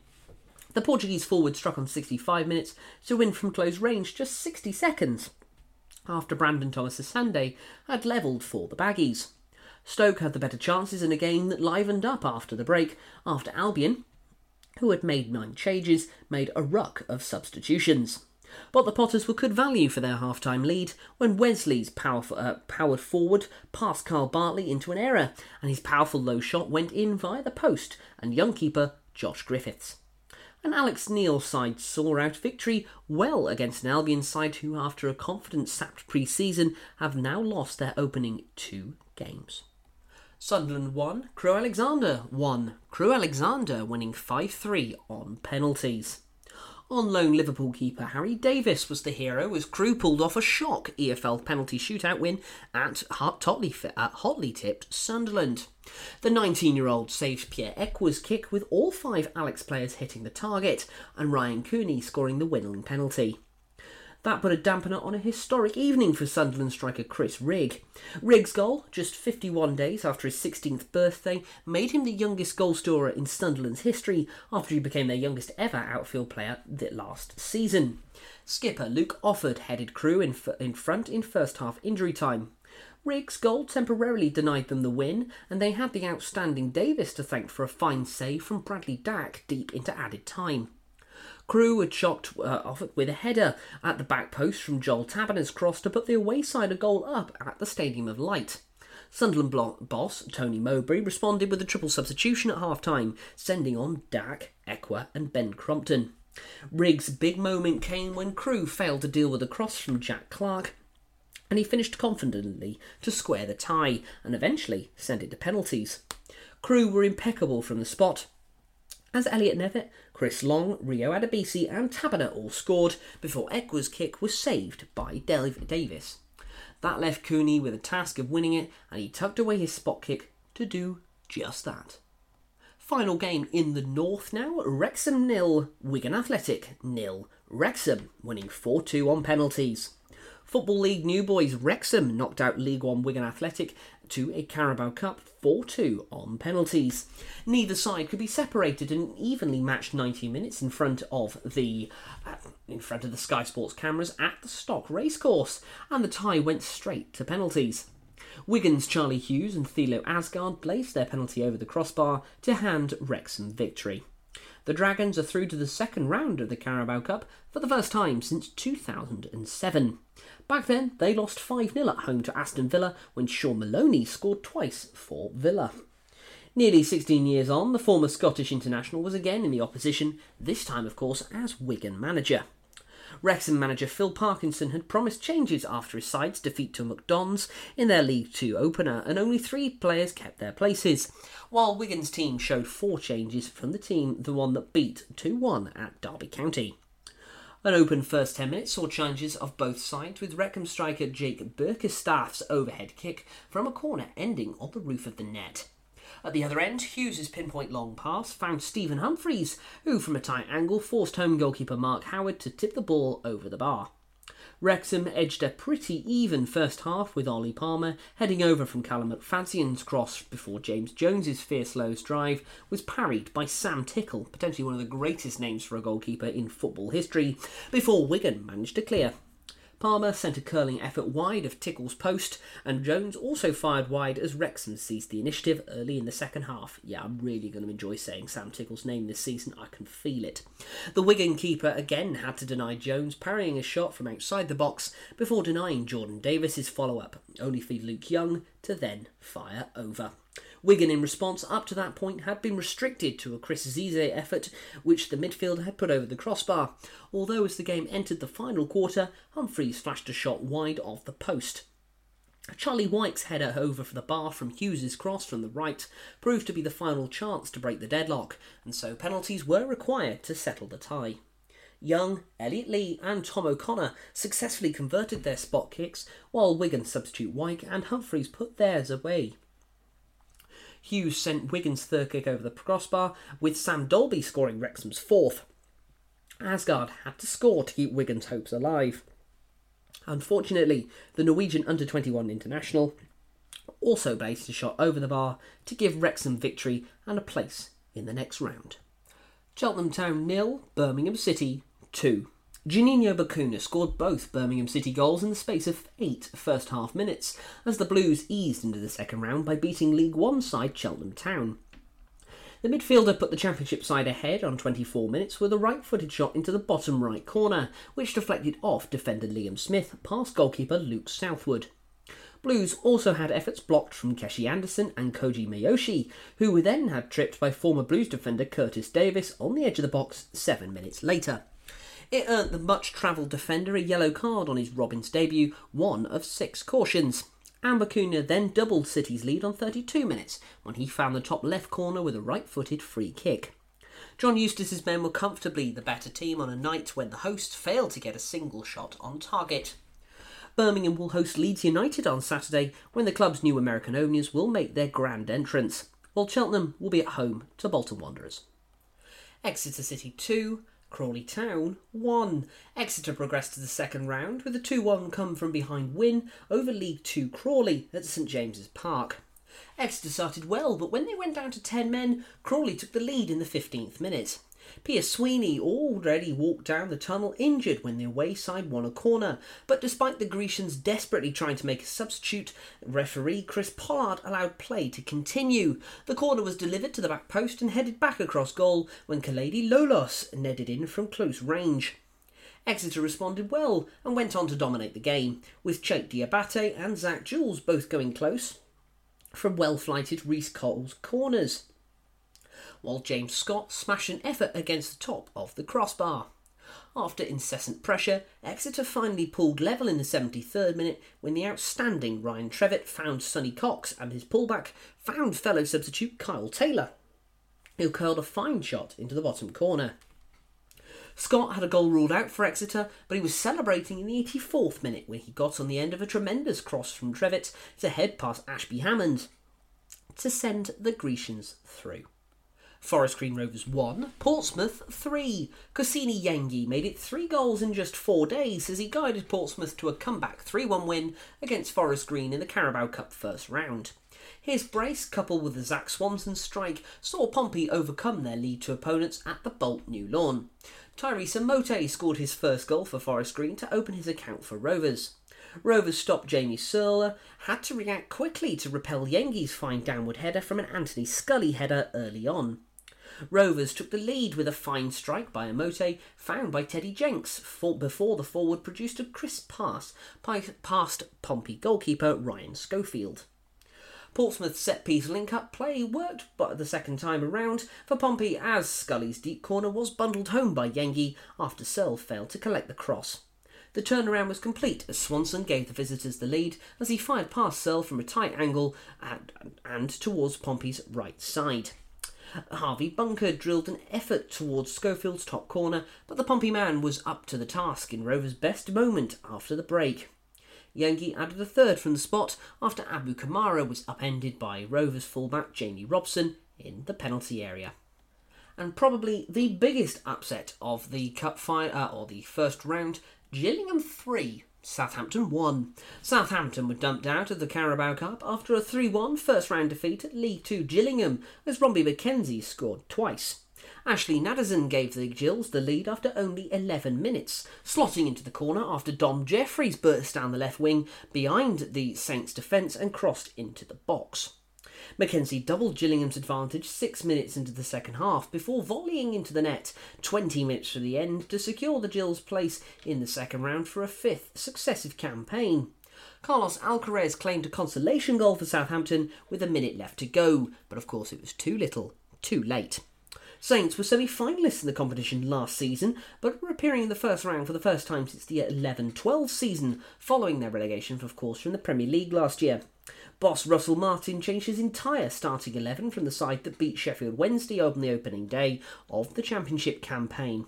The Portuguese forward struck on 65 minutes to win from close range just 60 seconds after Brandon Thomas Sunday had levelled for the Baggies. Stoke had the better chances in a game that livened up after the break, after Albion, who had made nine changes, made a ruck of substitutions. But the Potters were good value for their half-time lead when Wesley's powerful, uh, powered forward passed Carl Bartley into an error, and his powerful low shot went in via the post and young keeper Josh Griffiths and Alex Neil's side saw out victory well against an Albion side who, after a confident sapped pre season, have now lost their opening two games. Sunderland 1, Crewe Alexandra 1. Crewe Alexandra winning 5 3 on penalties. On loan Liverpool keeper Harry Davis was the hero as Crewe pulled off a shock EFL penalty shootout win at hotly, at hotly tipped Sunderland. The 19 year old saved Pierre Ekwah's kick with all five Alex players hitting the target and Ryan Cooney scoring the winning penalty. That put a dampener on a historic evening for Sunderland striker Chris Rigg. Rigg's goal, just 51 days after his 16th birthday, made him the youngest goal scorer in Sunderland's history after he became their youngest ever outfield player that last season. Skipper Luke Offord headed Crewe in, f- in front in first half injury time. Rigg's goal temporarily denied them the win, and they had the outstanding Davis to thank for a fine save from Bradley Dack deep into added time. Crewe had shot uh, off with a header at the back post from Joel Taberner's cross to put the away side a goal up at the Stadium of Light. Sunderland boss Tony Mowbray responded with a triple substitution at half time, sending on Dack, Ekwah, and Ben Crompton. Rigg's big moment came when Crewe failed to deal with a cross from Jack Clark, and he finished confidently to square the tie and eventually send it to penalties. Crewe were impeccable from the spot. As Elliot Nevitt, Chris Long, Rio Adebisi, and Tabana all scored before Ekwa's kick was saved by Davis. That left Cooney with the task of winning it, and he tucked away his spot kick to do just that. Final game in the north now Wrexham nil, Wigan Athletic nil. Wrexham winning 4 2 on penalties. Football League new boys Wrexham knocked out League One Wigan Athletic to a Carabao Cup 4 2 on penalties. Neither side could be separated and evenly matched 90 minutes in front of the uh, in front of the Sky Sports cameras at the Stock Racecourse, and the tie went straight to penalties. Wigan's Charlie Hughes and Thelo Aasgaard placed their penalty over the crossbar to hand Wrexham victory. The Dragons are through to the second round of the Carabao Cup for the first time since 2007. Back then, they lost 5 0 at home to Aston Villa when Shaun Maloney scored twice for Villa. Nearly 16 years on, the former Scottish international was again in the opposition, this time, of course, as Wigan manager. Wrexham manager Phil Parkinson had promised changes after his side's defeat to MK Dons in their League Two opener, and only three players kept their places, while Wigan's team showed four changes from the team, the one that beat 2 1 at Derby County. An open first 10 minutes saw changes of both sides, with Wrexham striker Jake Bickerstaff's overhead kick from a corner ending on the roof of the net. At the other end, Hughes' pinpoint long pass found Stephen Humphrys, who from a tight angle forced home goalkeeper Mark Howard to tip the ball over the bar. Wrexham edged a pretty even first half with Ollie Palmer heading over from Callum McFadzean's cross before James Jones's fierce lows drive was parried by Sam Tickle, potentially one of the greatest names for a goalkeeper in football history, before Wigan managed to clear. Palmer sent a curling effort wide of Tickle's post, and Jones also fired wide as Wrexham seized the initiative early in the second half. Yeah, I'm really going to enjoy saying Sam Tickle's name this season, I can feel it. The Wigan keeper again had to deny Jones parrying a shot from outside the box before denying Jordan Davis's follow up, only for Luke Young to then fire over. Wigan, in response, up to that point, had been restricted to a Chris Zize effort, which the midfielder had put over the crossbar. Although, as the game entered the final quarter, Humphrys flashed a shot wide of the post. Charlie Wyke's header over for the bar from Hughes's cross from the right proved to be the final chance to break the deadlock, and so penalties were required to settle the tie. Young, Elliot Lee, and Tom O'Connor successfully converted their spot kicks, while Wigan substitute Wyke and Humphrys put theirs away. Hughes sent Wigan's third kick over the crossbar, with Sam Dalby scoring Wrexham's fourth. Aasgaard had to score to keep Wigan's hopes alive. Unfortunately, the Norwegian under 21 international also blazed a shot over the bar to give Wrexham victory and a place in the next round. Cheltenham Town nil, Birmingham City 2. Juninho Bacuna scored both Birmingham City goals in the space of eight first half minutes as the Blues eased into the second round by beating League One side Cheltenham Town. The midfielder put the Championship side ahead on 24 minutes with a right footed shot into the bottom right corner, which deflected off defender Liam Smith past goalkeeper Luke Southwood. Blues also had efforts blocked from Keshi Anderson and Koji Miyoshi, who were then had tripped by former Blues defender Curtis Davies on the edge of the box seven minutes later. It earned the much travelled defender a yellow card on his Robins debut, one of six cautions. Ambacuna then doubled City's lead on 32 minutes when he found the top left corner with a right footed free kick. John Eustace's men were comfortably the better team on a night when the hosts failed to get a single shot on target. Birmingham will host Leeds United on Saturday when the club's new American owners will make their grand entrance, while Cheltenham will be at home to Bolton Wanderers. Exeter City 2, Crawley Town won. Exeter progressed to the second round with a 2 1 come from behind win over League Two Crawley at St James's Park. Exeter started well, but when they went down to 10 men, Crawley took the lead in the 15th minute. Pierce Sweeney already walked down the tunnel injured when the wayside won a corner, but despite the Grecians desperately trying to make a substitute, referee Chris Pollard allowed play to continue. The corner was delivered to the back post and headed back across goal when Klaidi Lolos netted in from close range. Exeter responded well and went on to dominate the game, with Chait Diabate and Zach Jules both going close from well flighted Reece Cole's corners while James Scott smashed an effort against the top of the crossbar. After incessant pressure, Exeter finally pulled level in the 73rd minute when the outstanding Ryan Trevitt found Sonny Cox and his pullback found fellow substitute Kyle Taylor, who curled a fine shot into the bottom corner. Scott had a goal ruled out for Exeter, but he was celebrating in the 84th minute when he got on the end of a tremendous cross from Trevitt to head past Ashby Hammond to send the Grecians through. Forest Green Rovers 1, Portsmouth 3. Kusini Yengi made it three goals in just four days as he guided Portsmouth to a comeback 3 1 win against Forest Green in the Carabao Cup first round. His brace, coupled with the Zach Swanson strike, saw Pompey overcome their lead to opponents at the Bolt New Lawn. Tyrese Mote scored his first goal for Forest Green to open his account for Rovers. Rovers stop Jamie Searle had to react quickly to repel Yengi's fine downward header from an Anthony Scully header early on. Rovers took the lead with a fine strike by Amote, found by Teddy Jenks, before the forward produced a crisp pass past Pompey goalkeeper Ryan Schofield. Portsmouth's set piece link up play worked but the second time around for Pompey as Scully's deep corner was bundled home by Yengi after Searle failed to collect the cross. The turnaround was complete as Swanson gave the visitors the lead as he fired past Searle from a tight angle and, and towards Pompey's right side. Harvey Bunker drilled an effort towards Schofield's top corner, but the Pompey man was up to the task in Rover's best moment after the break. Yengi added a third from the spot after Abu Kamara was upended by Rovers fullback Jamie Robson in the penalty area. And probably the biggest upset of the cup final uh, or the first round, Gillingham 3, Southampton won. Southampton were dumped out of the Carabao Cup after a 3 1 first round defeat at League Two Gillingham as Robbie McKenzie scored twice. Ashley Nadesan gave the Gills the lead after only 11 minutes, slotting into the corner after Dom Jefferies burst down the left wing behind the Saints' defence and crossed into the box. McKenzie doubled Gillingham's advantage six minutes into the second half before volleying into the net 20 minutes to the end to secure the Gills' place in the second round for a fifth successive campaign. Carlos Alcaraz claimed a consolation goal for Southampton with a minute left to go, but of course it was too little, too late. Saints were semi finalists in the competition last season, but were appearing in the first round for the first time since the 11 12 season, following their relegation, of course, from the Premier League last year. Boss Russell Martin changed his entire starting 11 from the side that beat Sheffield Wednesday on the opening day of the Championship campaign.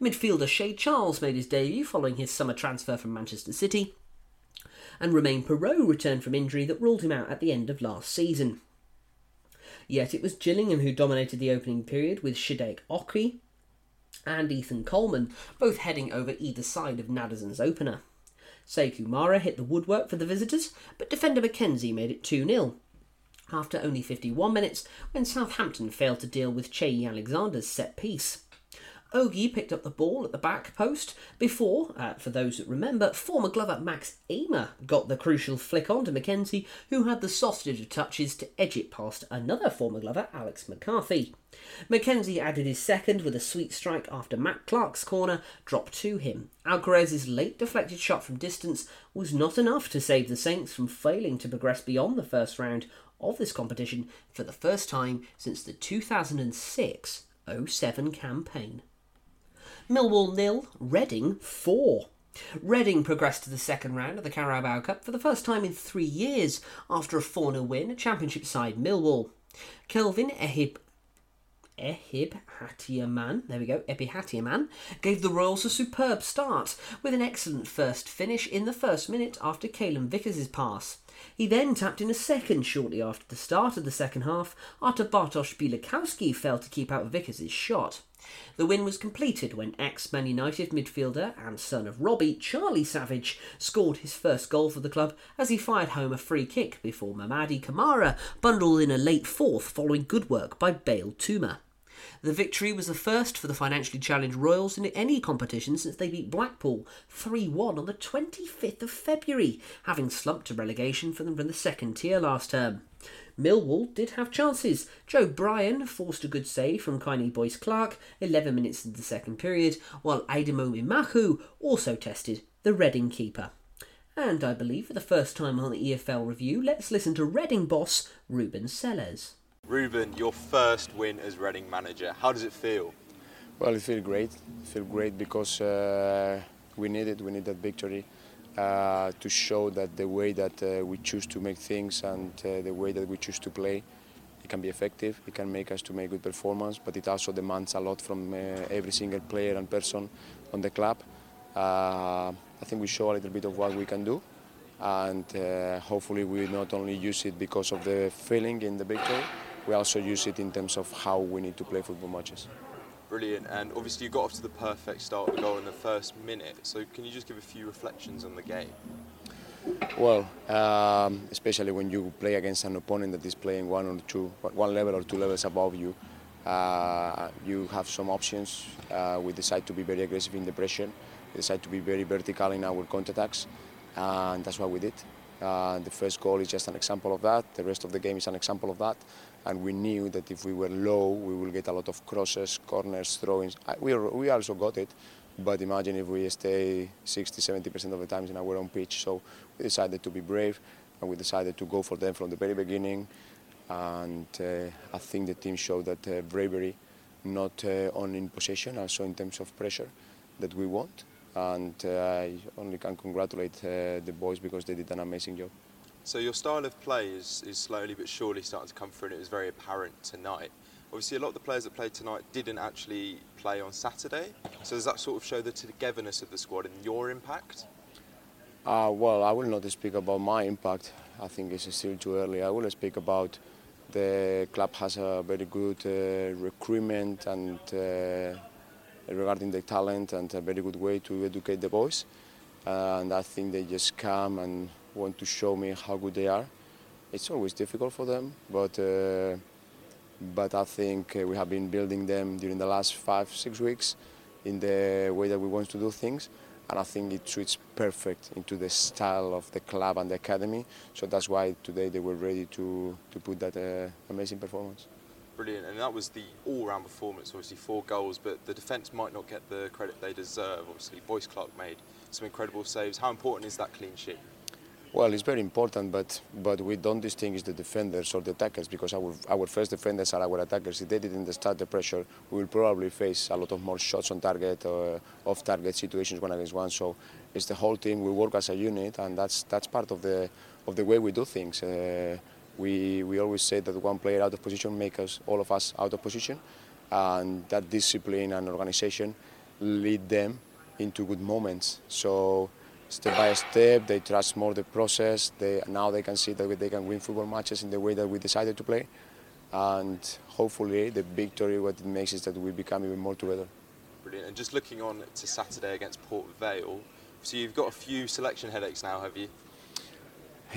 Midfielder Shea Charles made his debut following his summer transfer from Manchester City, and Romain Perraud returned from injury that ruled him out at the end of last season. Yet it was Gillingham who dominated the opening period with Shadrach Ogie and Ethan Coleman, both heading over either side of Nadesan's opener. Sekou Mara hit the woodwork for the visitors, but defender McKenzie made it 2 0. After only 51 minutes, when Southampton failed to deal with Cheye Alexander's set piece. Ogie picked up the ball at the back post before, uh, for those that remember, former Glover Max Ehmer got the crucial flick on to McKenzie, who had the sausage of touches to edge it past another former Glover, Alex McCarthy. McKenzie added his second with a sweet strike after Matt Clark's corner dropped to him. Alcaraz's late deflected shot from distance was not enough to save the Saints from failing to progress beyond the first round of this competition for the first time since the 2006 07 campaign. Millwall nil, Reading 4. Reading progressed to the second round of the Carabao Cup for the first time in three years after a 4 0 win at Championship side Millwall. Kelvin Ehib Ehib Hatiaman, there we go, Epi Hatiaman, gave the Royals a superb start with an excellent first finish in the first minute after Caleb Vickers' pass. He then tapped in a second shortly after the start of the second half after Bartosz Białkowski failed to keep out Vickers' shot. The win was completed when ex Man United midfielder and son of Robbie, Charlie Savage, scored his first goal for the club as he fired home a free kick before Mamadi Kamara bundled in a late fourth following good work by Bale Tuma. The victory was the first for the financially challenged Royals in any competition since they beat Blackpool 3 1 on the 25th of February, having slumped to relegation from the second tier last term. Millwall did have chances. Joe Bryan forced a good save from Kine Boyce Clark 11 minutes into the second period, while Aidemomi Mahu also tested the Reading keeper. And I believe for the first time on the EFL review, let's listen to Reading boss Ruben Sellés. Ruben, your first win as Reading manager, how does it feel? Well, it feels great. It feels great because uh, we need it. We need that victory uh, to show that the way that uh, we choose to make things and uh, the way that we choose to play, it can be effective. It can make us to make good performance, but it also demands a lot from uh, every single player and person on the club. Uh, I think we show a little bit of what we can do, and hopefully we not only use it because of the feeling in the victory, we also use it in terms of how we need to play football matches. Brilliant, and obviously you got off to the perfect start goal in the first minute. So can you just give a few reflections on the game? Well, um, especially when you play against an opponent that is playing one or two, one level or two levels above you, uh, you have some options. Uh, we decide to be very aggressive in the pressure. We decide to be very vertical in our counterattacks, and that's what we did. Uh, the first goal is just an example of that. The rest of the game is an example of that. And we knew that if we were low, we will get a lot of crosses, corners, throw-ins. We, we also got it, but imagine if we stay 60, 70% of the times in our own pitch. So we decided to be brave, and we decided to go for them from the very beginning. And uh, I think the team showed that uh, bravery, not uh, only in possession, also in terms of pressure, that we want and uh, I only can congratulate uh, the boys because they did an amazing job. So your style of play is, is slowly but surely starting to come through and it was very apparent tonight. Obviously a lot of the players that played tonight didn't actually play on Saturday, so does that sort of show the togetherness of the squad and your impact? Uh, well, I will not speak about my impact. I think it's still too early. I will speak about the club has a very good uh, recruitment and uh, regarding the talent and a very good way to educate the boys. and I think they just come and want to show me how good they are. It's always difficult for them, but uh, but I think uh, we have been building them during the last five, six weeks in the way that we want to do things. And I think it suits perfect into the style of the club and the academy. So that's why today they were ready to, to put that uh, amazing performance brilliant, and that was the all-round performance. Obviously, four goals, but the defence might not get the credit they deserve. Obviously, Boyce Clark made some incredible saves. How important is that clean sheet? Well, it's very important, but but we don't distinguish the defenders or the attackers because our our first defenders are our attackers. If they didn't start the pressure, we will probably face a lot of more shots on target or off target situations one against one. So it's the whole team. We work as a unit, and that's that's part of the of the way we do things. Uh, we, we always say that one player out of position makes us, all of us out of position, and that discipline and organization lead them into good moments. So step by step, they trust more the process. They, now they can see that they can win football matches in the way that we decided to play. And hopefully the victory, what it makes is that we become even more together. Brilliant. And just looking on to Saturday against Port Vale, so you've got a few selection headaches now, have you?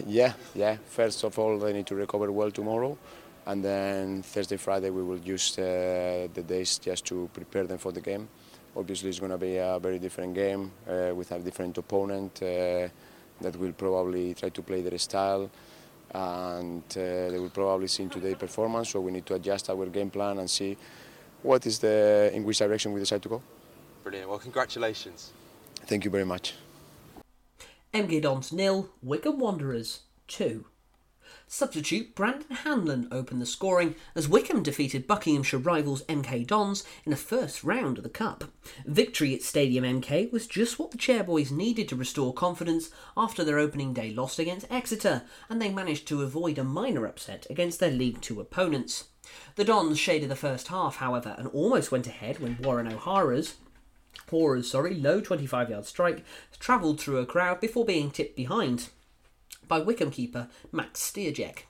Yeah, yeah. First of all, they need to recover well tomorrow, and then Thursday, Friday, we will use uh, the days just to prepare them for the game. Obviously, it's going to be a very different game uh, with a different opponent uh, that will probably try to play their style, and uh, they will probably see today's performance. So we need to adjust our game plan and see what is the in which direction we decide to go. Brilliant. Well, congratulations. Thank you very much. MK Dons nil, Wycombe Wanderers 2. Substitute Brandon Hanlon opened the scoring as Wycombe defeated Buckinghamshire rivals MK Dons in the first round of the Cup. Victory at Stadium MK was just what the Chairboys needed to restore confidence after their opening day loss against Exeter, and they managed to avoid a minor upset against their League Two opponents. The Dons shaded the first half, however, and almost went ahead when Warren O'Hora's Poorer's sorry, low 25 yard strike travelled through a crowd before being tipped behind by Wycombe keeper Max Stryjek.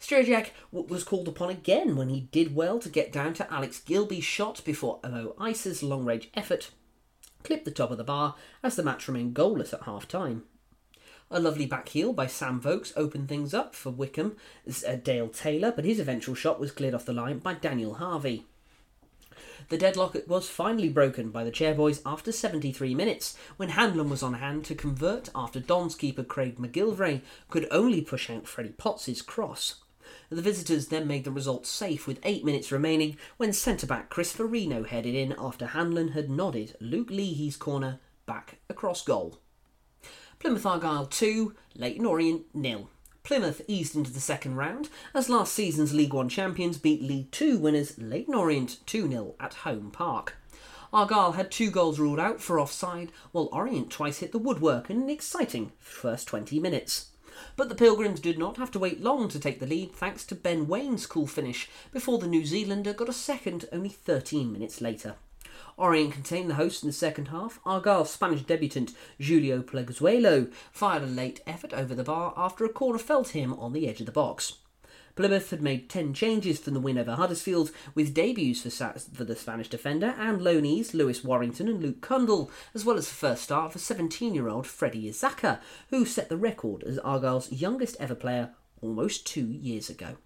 Stryjek was called upon again when he did well to get down to Alex Gilbey's shot before Mo Eisa's long range effort clipped the top of the bar as the match remained goalless at half time. A lovely back heel by Sam Vokes opened things up for Wycombe, uh, Dale Taylor, but his eventual shot was cleared off the line by Daniel Harvey. The deadlock was finally broken by the Chairboys after 73 minutes, when Hanlon was on hand to convert after Don's keeper Craig MacGillivray could only push out Freddie Potts' cross. The visitors then made the result safe with eight minutes remaining when centre back Chris Forino headed in after Hanlon had nodded Luke Leahy's corner back across goal. Plymouth Argyle 2, Leyton Orient nil. Plymouth eased into the second round as last season's League One champions beat League Two winners Leyton Orient 2 0 at Home Park. Argyle had two goals ruled out for offside, while Orient twice hit the woodwork in an exciting first 20 minutes. But the Pilgrims did not have to wait long to take the lead thanks to Ben Waine's cool finish before the New Zealander got a second only 13 minutes later. Orient contained the host in the second half. Argyle's Spanish debutant Julio Pleguezuelo fired a late effort over the bar after a corner fell to him on the edge of the box. Plymouth had made 10 changes from the win over Huddersfield, with debuts for, for the Spanish defender and loanees Lewis Warrington and Luke Cundle, as well as the first start for 17 year old Freddie Issaka, who set the record as Argyle's youngest ever player almost two years ago.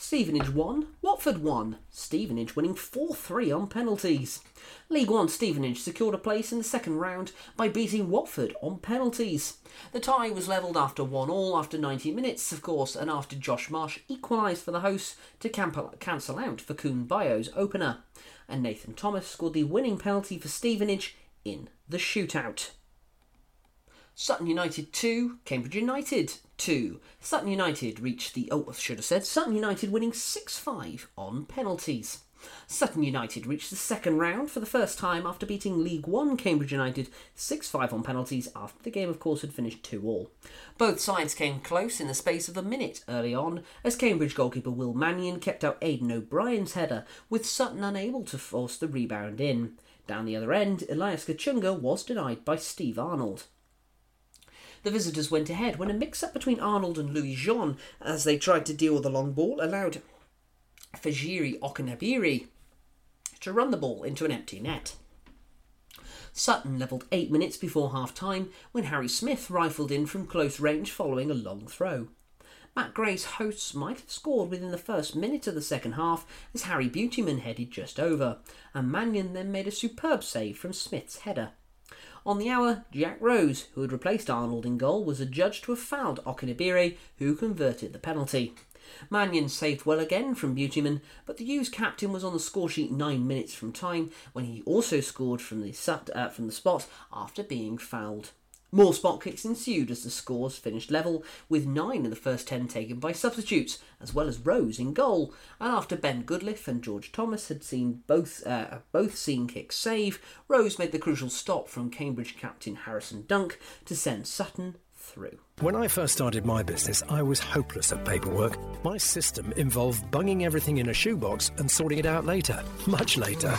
Stevenage won, Watford won, Stevenage winning 4 3 on penalties. League One Stevenage secured a place in the second round by beating Watford on penalties. The tie was levelled after 1 all after 90 minutes, of course, and after Josh Marsh equalised for the hosts to cancel out for Kuhn Bio's opener. And Nathan Thomas scored the winning penalty for Stevenage in the shootout. Sutton United 2, Cambridge United 2. Sutton United reached the. Oh, should have said Sutton United winning 6 5 on penalties. Sutton United reached the second round for the first time after beating League One Cambridge United 6 5 on penalties after the game, of course, had finished 2 all. Both sides came close in the space of a minute early on as Cambridge goalkeeper Will Mannion kept out Aidan O'Brien's header, with Sutton unable to force the rebound in. Down the other end, Elias Kachunga was denied by Steve Arnold. The visitors went ahead when a mix up between Arnold and Louis Jean as they tried to deal with the long ball allowed Fejiri Okenabirhie to run the ball into an empty net. Sutton levelled eight minutes before half time when Harry Smith rifled in from close range following a long throw. Matt Gray's hosts might have scored within the first minute of the second half as Harry Beautyman headed just over, and Mannion then made a superb save from Smith's header. On the hour, Jack Rose, who had replaced Arnold in goal, was adjudged to have fouled Okenabirhie, who converted the penalty. Mannion saved well again from Beautyman, but the U's captain was on the scoresheet nine minutes from time when he also scored from the, uh, from the spot after being fouled. More spot kicks ensued as the scores finished level, with nine of the first ten taken by substitutes, as well as Rose in goal. And after Ben Goodliffe and George Thomas had seen both uh, both seen kicks save, Rose made the crucial stop from Cambridge captain Harrison Dunk to send Sutton through. When I first started my business, I was hopeless at paperwork. My system involved bunging everything in a shoebox and sorting it out later, much later.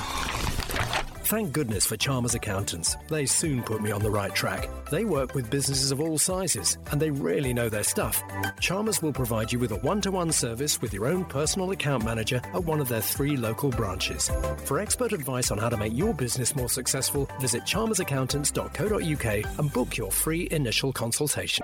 Thank goodness for Chalmers Accountants. They soon put me on the right track. They work with businesses of all sizes, and they really know their stuff. Chalmers will provide you with a one to one service with your own personal account manager at one of their three local branches. For expert advice on how to make your business more successful, visit chalmersaccountants.co.uk and book your free initial consultation.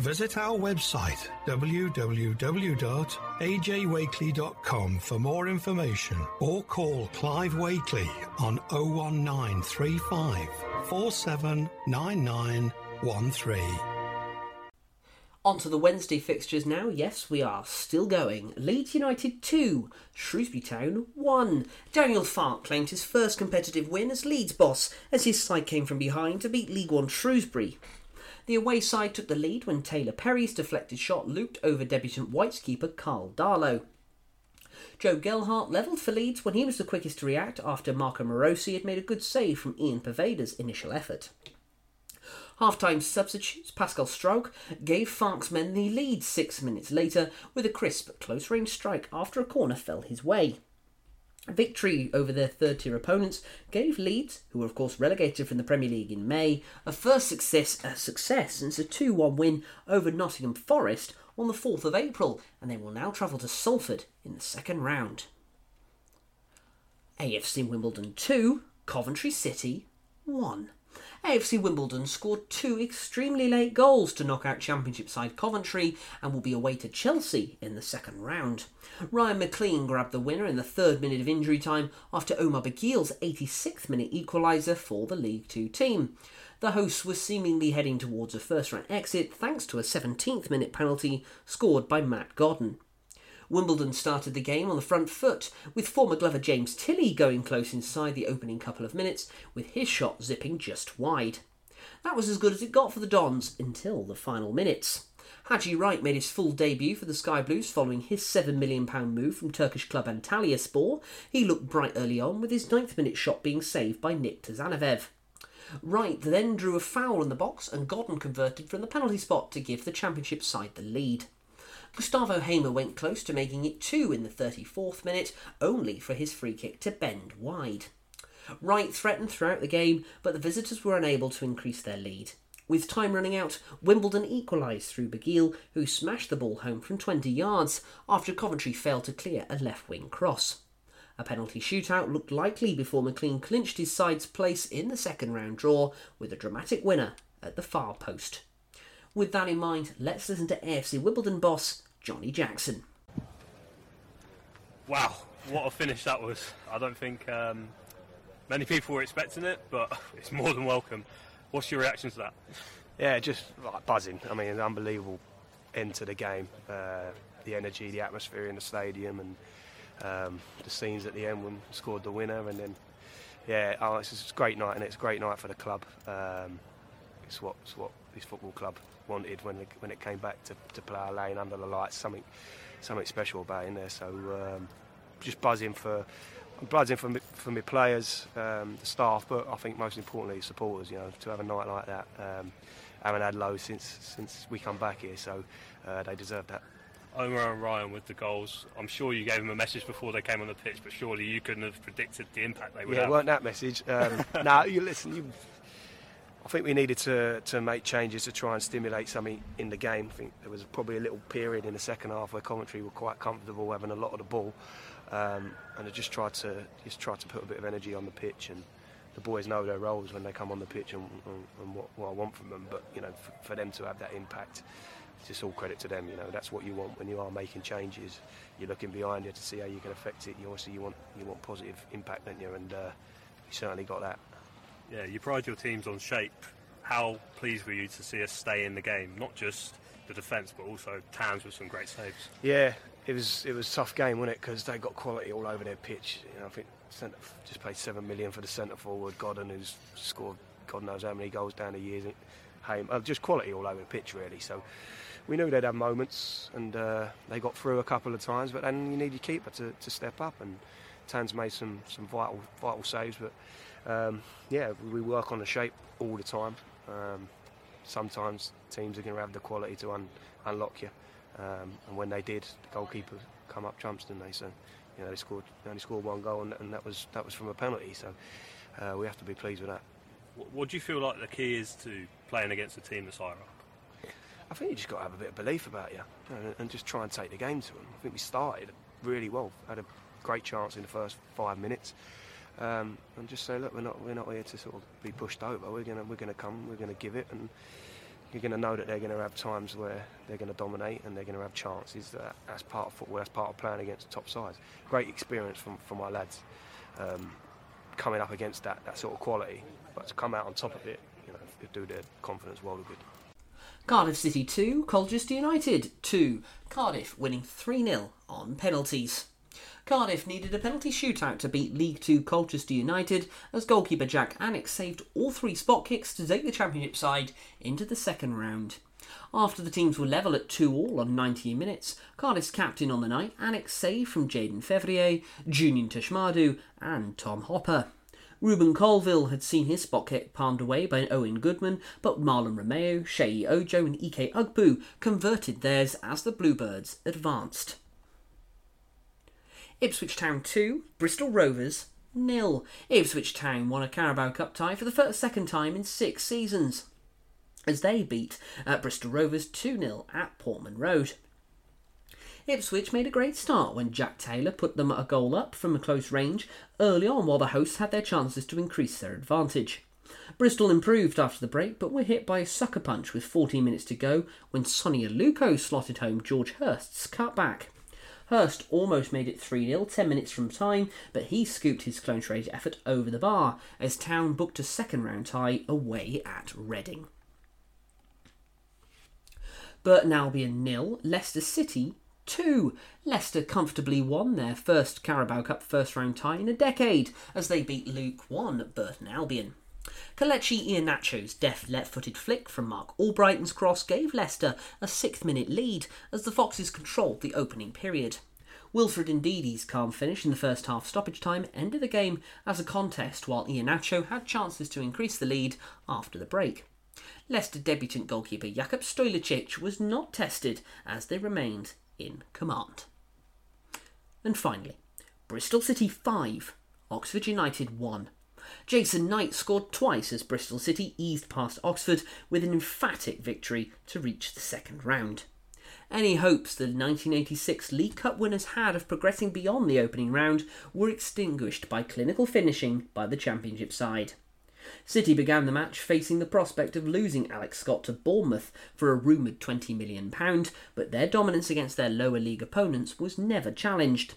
Visit our website www.ajwakely.com for more information or call Clive Wakely on 01935 479913. On to the Wednesday fixtures now. Yes, we are still going. Leeds United 2, Shrewsbury Town 1. Daniel Farke claimed his first competitive win as Leeds boss as his side came from behind to beat League One Shrewsbury. The away side took the lead when Taylor Perry's deflected shot looped over debutant White's keeper Karl Darlow. Joe Gelhardt levelled for Leeds when he was the quickest to react after Marko Marosi had made a good save from Ian Poveda's initial effort. Half-time substitutes Pascal Struijk gave Farke's men the lead six minutes later with a crisp close-range strike after a corner fell his way. Victory over their third tier opponents gave Leeds, who were of course relegated from the Premier League in May, a first success, a success since a 2 1 win over Nottingham Forest on the 4th of April, and they will now travel to Salford in the second round. AFC Wimbledon 2, Coventry City 1. AFC Wimbledon scored two extremely late goals to knock out Championship side Coventry and will be away to Chelsea in the second round. Ryan McLean grabbed the winner in the third minute of injury time after Omar Bugiel's 86th minute equaliser for the League Two team. The hosts were seemingly heading towards a first round exit thanks to a 17th minute penalty scored by Matt Godden. Wimbledon started the game on the front foot, with former Glover James Tilley going close inside the opening couple of minutes, with his shot zipping just wide. That was as good as it got for the Dons until the final minutes. Haji Wright made his full debut for the Sky Blues following his £7 million move from Turkish club Antalyaspor. He looked bright early on, with his ninth minute shot being saved by Nick Tazanovev. Wright then drew a foul in the box and Godden converted from the penalty spot to give the championship side the lead. Gustavo Hamer went close to making it two in the 34th minute, only for his free kick to bend wide. Wright threatened throughout the game, but the visitors were unable to increase their lead. With time running out, Wimbledon equalised through Bugiel, who smashed the ball home from 20 yards after Coventry failed to clear a left wing cross. A penalty shootout looked likely before McLean clinched his side's place in the second round draw with a dramatic winner at the far post. With that in mind, let's listen to AFC Wimbledon boss Johnny Jackson. Wow, what a finish that was. I don't think um, many people were expecting it, but it's more than welcome. What's your reaction to that? Yeah, just like buzzing. I mean, an unbelievable end to the game. Uh, the energy, the atmosphere in the stadium, and um, the scenes at the end when we scored the winner, and then yeah, oh, it's, it's a great night, and it's a great night for the club. Um, it's what it's what this football club wanted when it, when it came back to, to Plough Lane under the lights. Something something special about in there. So um, just buzzing for buzzing for me, for my players, um, the staff, but I think most importantly supporters. You know, to have a night like that. Um, haven't had low since since we come back here, so uh, they deserve that. Omar and Ryan with the goals. I'm sure you gave them a message before they came on the pitch, but surely you couldn't have predicted the impact they would yeah, have. Yeah, weren't that message? Um, now you listen. You, I think we needed to, to make changes to try and stimulate something in the game. I think there was probably a little period in the second half where Coventry were quite comfortable having a lot of the ball, um, and I just tried to just tried to put a bit of energy on the pitch. And the boys know their roles when they come on the pitch and, and, and what, what, I want from them. But you know, for, for them to have that impact, it's just all credit to them. You know, that's what you want when you are making changes. You're looking behind you to see how you can affect it. You obviously you want you want positive impact, don't you? And uh, you certainly got that yeah, you pride your teams on shape. How pleased were you to see us stay in the game? Not just the defence, but also Towns with some great saves. Yeah, it was it was a tough game, wasn't it? Because they got quality all over their pitch. You know, I think centre, just paid seven million for the centre forward, Godden, who's scored God knows how many goals down the years. Hey, uh, just quality all over the pitch, really. So we knew they'd have moments, and uh, they got through a couple of times. But then you need your keeper to, to step up, and Tans made some some vital vital saves, but um, yeah, we work on the shape all the time. Um, sometimes teams are going to have the quality to un- unlock you, um, and when they did, the goalkeeper come up trumps, didn't they? So, you know, they scored they only scored one goal, and, and that was that was from a penalty. So, uh, we have to be pleased with that. What, what, do you feel like the key is to playing against a team that's higher up? I think you just got to have a bit of belief about you, and, and just try and take the game to them. I think we started really well, had a great chance in the first five minutes um, and just say, look, we're not we're not here to sort of be pushed over. We're gonna we're gonna come. We're gonna give it, and you're gonna know that they're gonna have times where they're gonna dominate and they're gonna have chances. That that's part of football. That's part of playing against top sides. Great experience from from my lads um, coming up against that that sort of quality, but to come out on top of it, you know, do their confidence well good. Cardiff City 2, Colchester United 2. Cardiff winning 3 0 on penalties. Cardiff needed a penalty shootout to beat League Two Colchester United as goalkeeper Jack Alnwick saved all three spot kicks to take the Championship side into the second round. After the teams were level at 2 all on 90 minutes, Cardiff's captain on the night, Alnwick saved from Jaden Fevrier, Junior Tchamadeu, and Tom Hopper. Ruben Colwill had seen his spot kick palmed away by Owen Goodman, but Mahlon Romeo, Sheyi Ojo, and Ike Ugbo converted theirs as the Bluebirds advanced. Ipswich Town 2, Bristol Rovers nil. Ipswich Town won a Carabao Cup tie for the first second time in six seasons as they beat uh, Bristol Rovers 2 0 at Portman Road. Ipswich made a great start when Jack Taylor put them a goal up from a close range early on while the hosts had their chances to increase their advantage. Bristol improved after the break, but were hit by a sucker punch with 14 minutes to go when Sonny Aluko slotted home George Hirst's cutback. Hirst almost made it 3 0 10 minutes from time, but he scooped his clone trade effort over the bar as Town booked a second round tie away at Reading. Burton Albion nil, Leicester City 2. Leicester comfortably won their first Carabao Cup first round tie in a decade as they beat Luke 1 at Burton Albion. Kelechi Iheanacho's deft left-footed flick from Marc Albrighton's cross gave Leicester a sixth-minute lead as the Foxes controlled the opening period. Wilfred Ndidi's calm finish in the first half stoppage time ended the game as a contest while Iheanacho had chances to increase the lead after the break. Leicester debutant goalkeeper Jakub Stojicic was not tested as they remained in command. And finally, Bristol City 5, Oxford United 1. Jason Knight scored twice as Bristol City eased past Oxford with an emphatic victory to reach the second round. Any hopes the 1986 League Cup winners had of progressing beyond the opening round were extinguished by clinical finishing by the Championship side. City began the match facing the prospect of losing Alex Scott to Bournemouth for a rumoured £20 million, but their dominance against their lower league opponents was never challenged.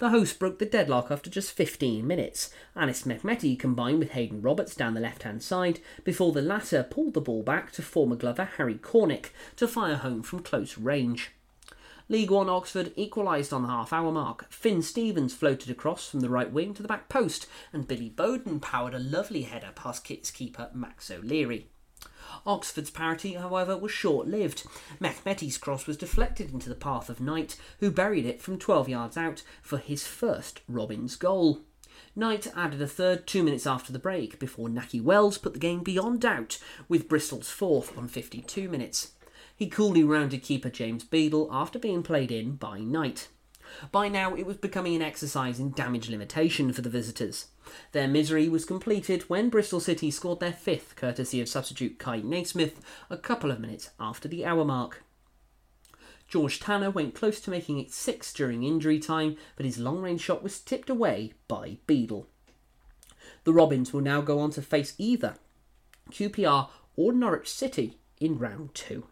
The hosts broke the deadlock after just 15 minutes. Anis Mehmeti combined with Haydon Roberts down the left hand side before the latter pulled the ball back to former Glover Harry Cornick to fire home from close range. League One Oxford equalised on the half hour mark. Finn Stevens floated across from the right wing to the back post, and Billy Bodin powered a lovely header past Kits keeper Max O'Leary. Oxford's parity, however, was short lived. Mehmeti's cross was deflected into the path of Knight, who buried it from 12 yards out for his first Robins goal. Knight added a third two minutes after the break before Nahki Wells put the game beyond doubt with Bristol's fourth on 52 minutes. He coolly rounded keeper James Beadle after being played in by Knight. By now, it was becoming an exercise in damage limitation for the visitors. Their misery was completed when Bristol City scored their fifth, courtesy of substitute Kyle Naismith, a couple of minutes after the hour mark. George Tanner went close to making it six during injury time, but his long range shot was tipped away by Beadle. The Robins will now go on to face either QPR or Norwich City in round two.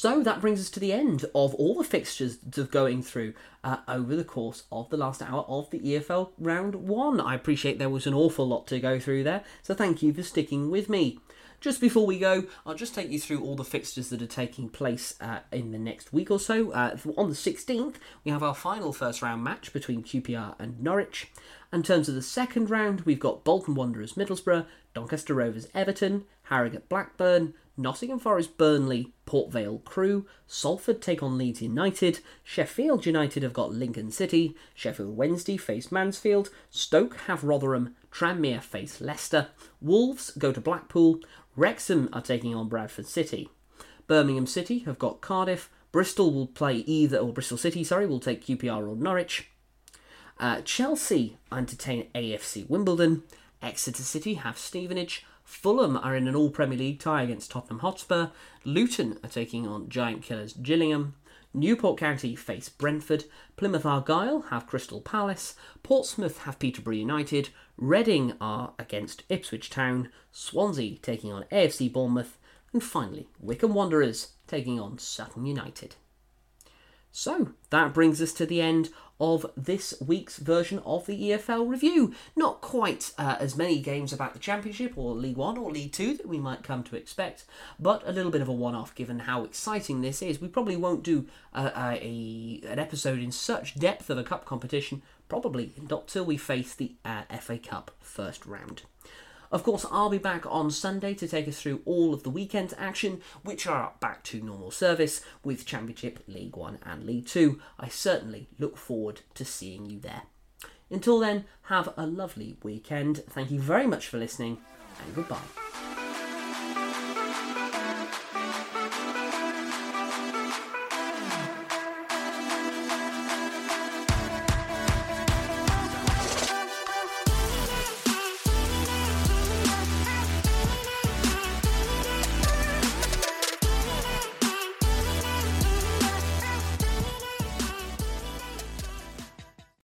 So that brings us to the end of all the fixtures of going through uh, over the course of the last hour of the EFL round one. I appreciate there was an awful lot to go through there, so thank you for sticking with me. Just before we go, I'll just take you through all the fixtures that are taking place uh, in the next week or so. Uh, on the 16th, we have our final first round match between QPR and Norwich. In terms of the second round, we've got Bolton Wanderers Middlesbrough, Doncaster Rovers Everton, Harrogate Blackburn, Nottingham Forest Burnley, Port Vale Crewe, Salford take on Leeds United, Sheffield United have got Lincoln City, Sheffield Wednesday face Mansfield, Stoke have Rotherham, Tranmere face Leicester, Wolves go to Blackpool, Wrexham are taking on Bradford City. Birmingham City have got Cardiff, Bristol will play either, or Bristol City, sorry, will take QPR or Norwich. Uh, Chelsea entertain AFC Wimbledon, Exeter City have Stevenage, Fulham are in an all Premier League tie against Tottenham Hotspur. Luton are taking on Giant Killers Gillingham. Newport County face Brentford. Plymouth Argyle have Crystal Palace. Portsmouth have Peterborough United. Reading are against Ipswich Town. Swansea taking on AFC Bournemouth. And finally, Wycombe Wanderers taking on Sutton United. So that brings us to the end of this week's version of the EFL review. Not quite uh, as many games about the Championship or League One or League Two that we might come to expect, but a little bit of a one off given how exciting this is. We probably won't do uh, a, an episode in such depth of a cup competition, probably not till we face the uh, FA Cup first round. Of course, I'll be back on Sunday to take us through all of the weekend's action, which are back to normal service with Championship, League One, and League Two. I certainly look forward to seeing you there. Until then, have a lovely weekend. Thank you very much for listening, and goodbye.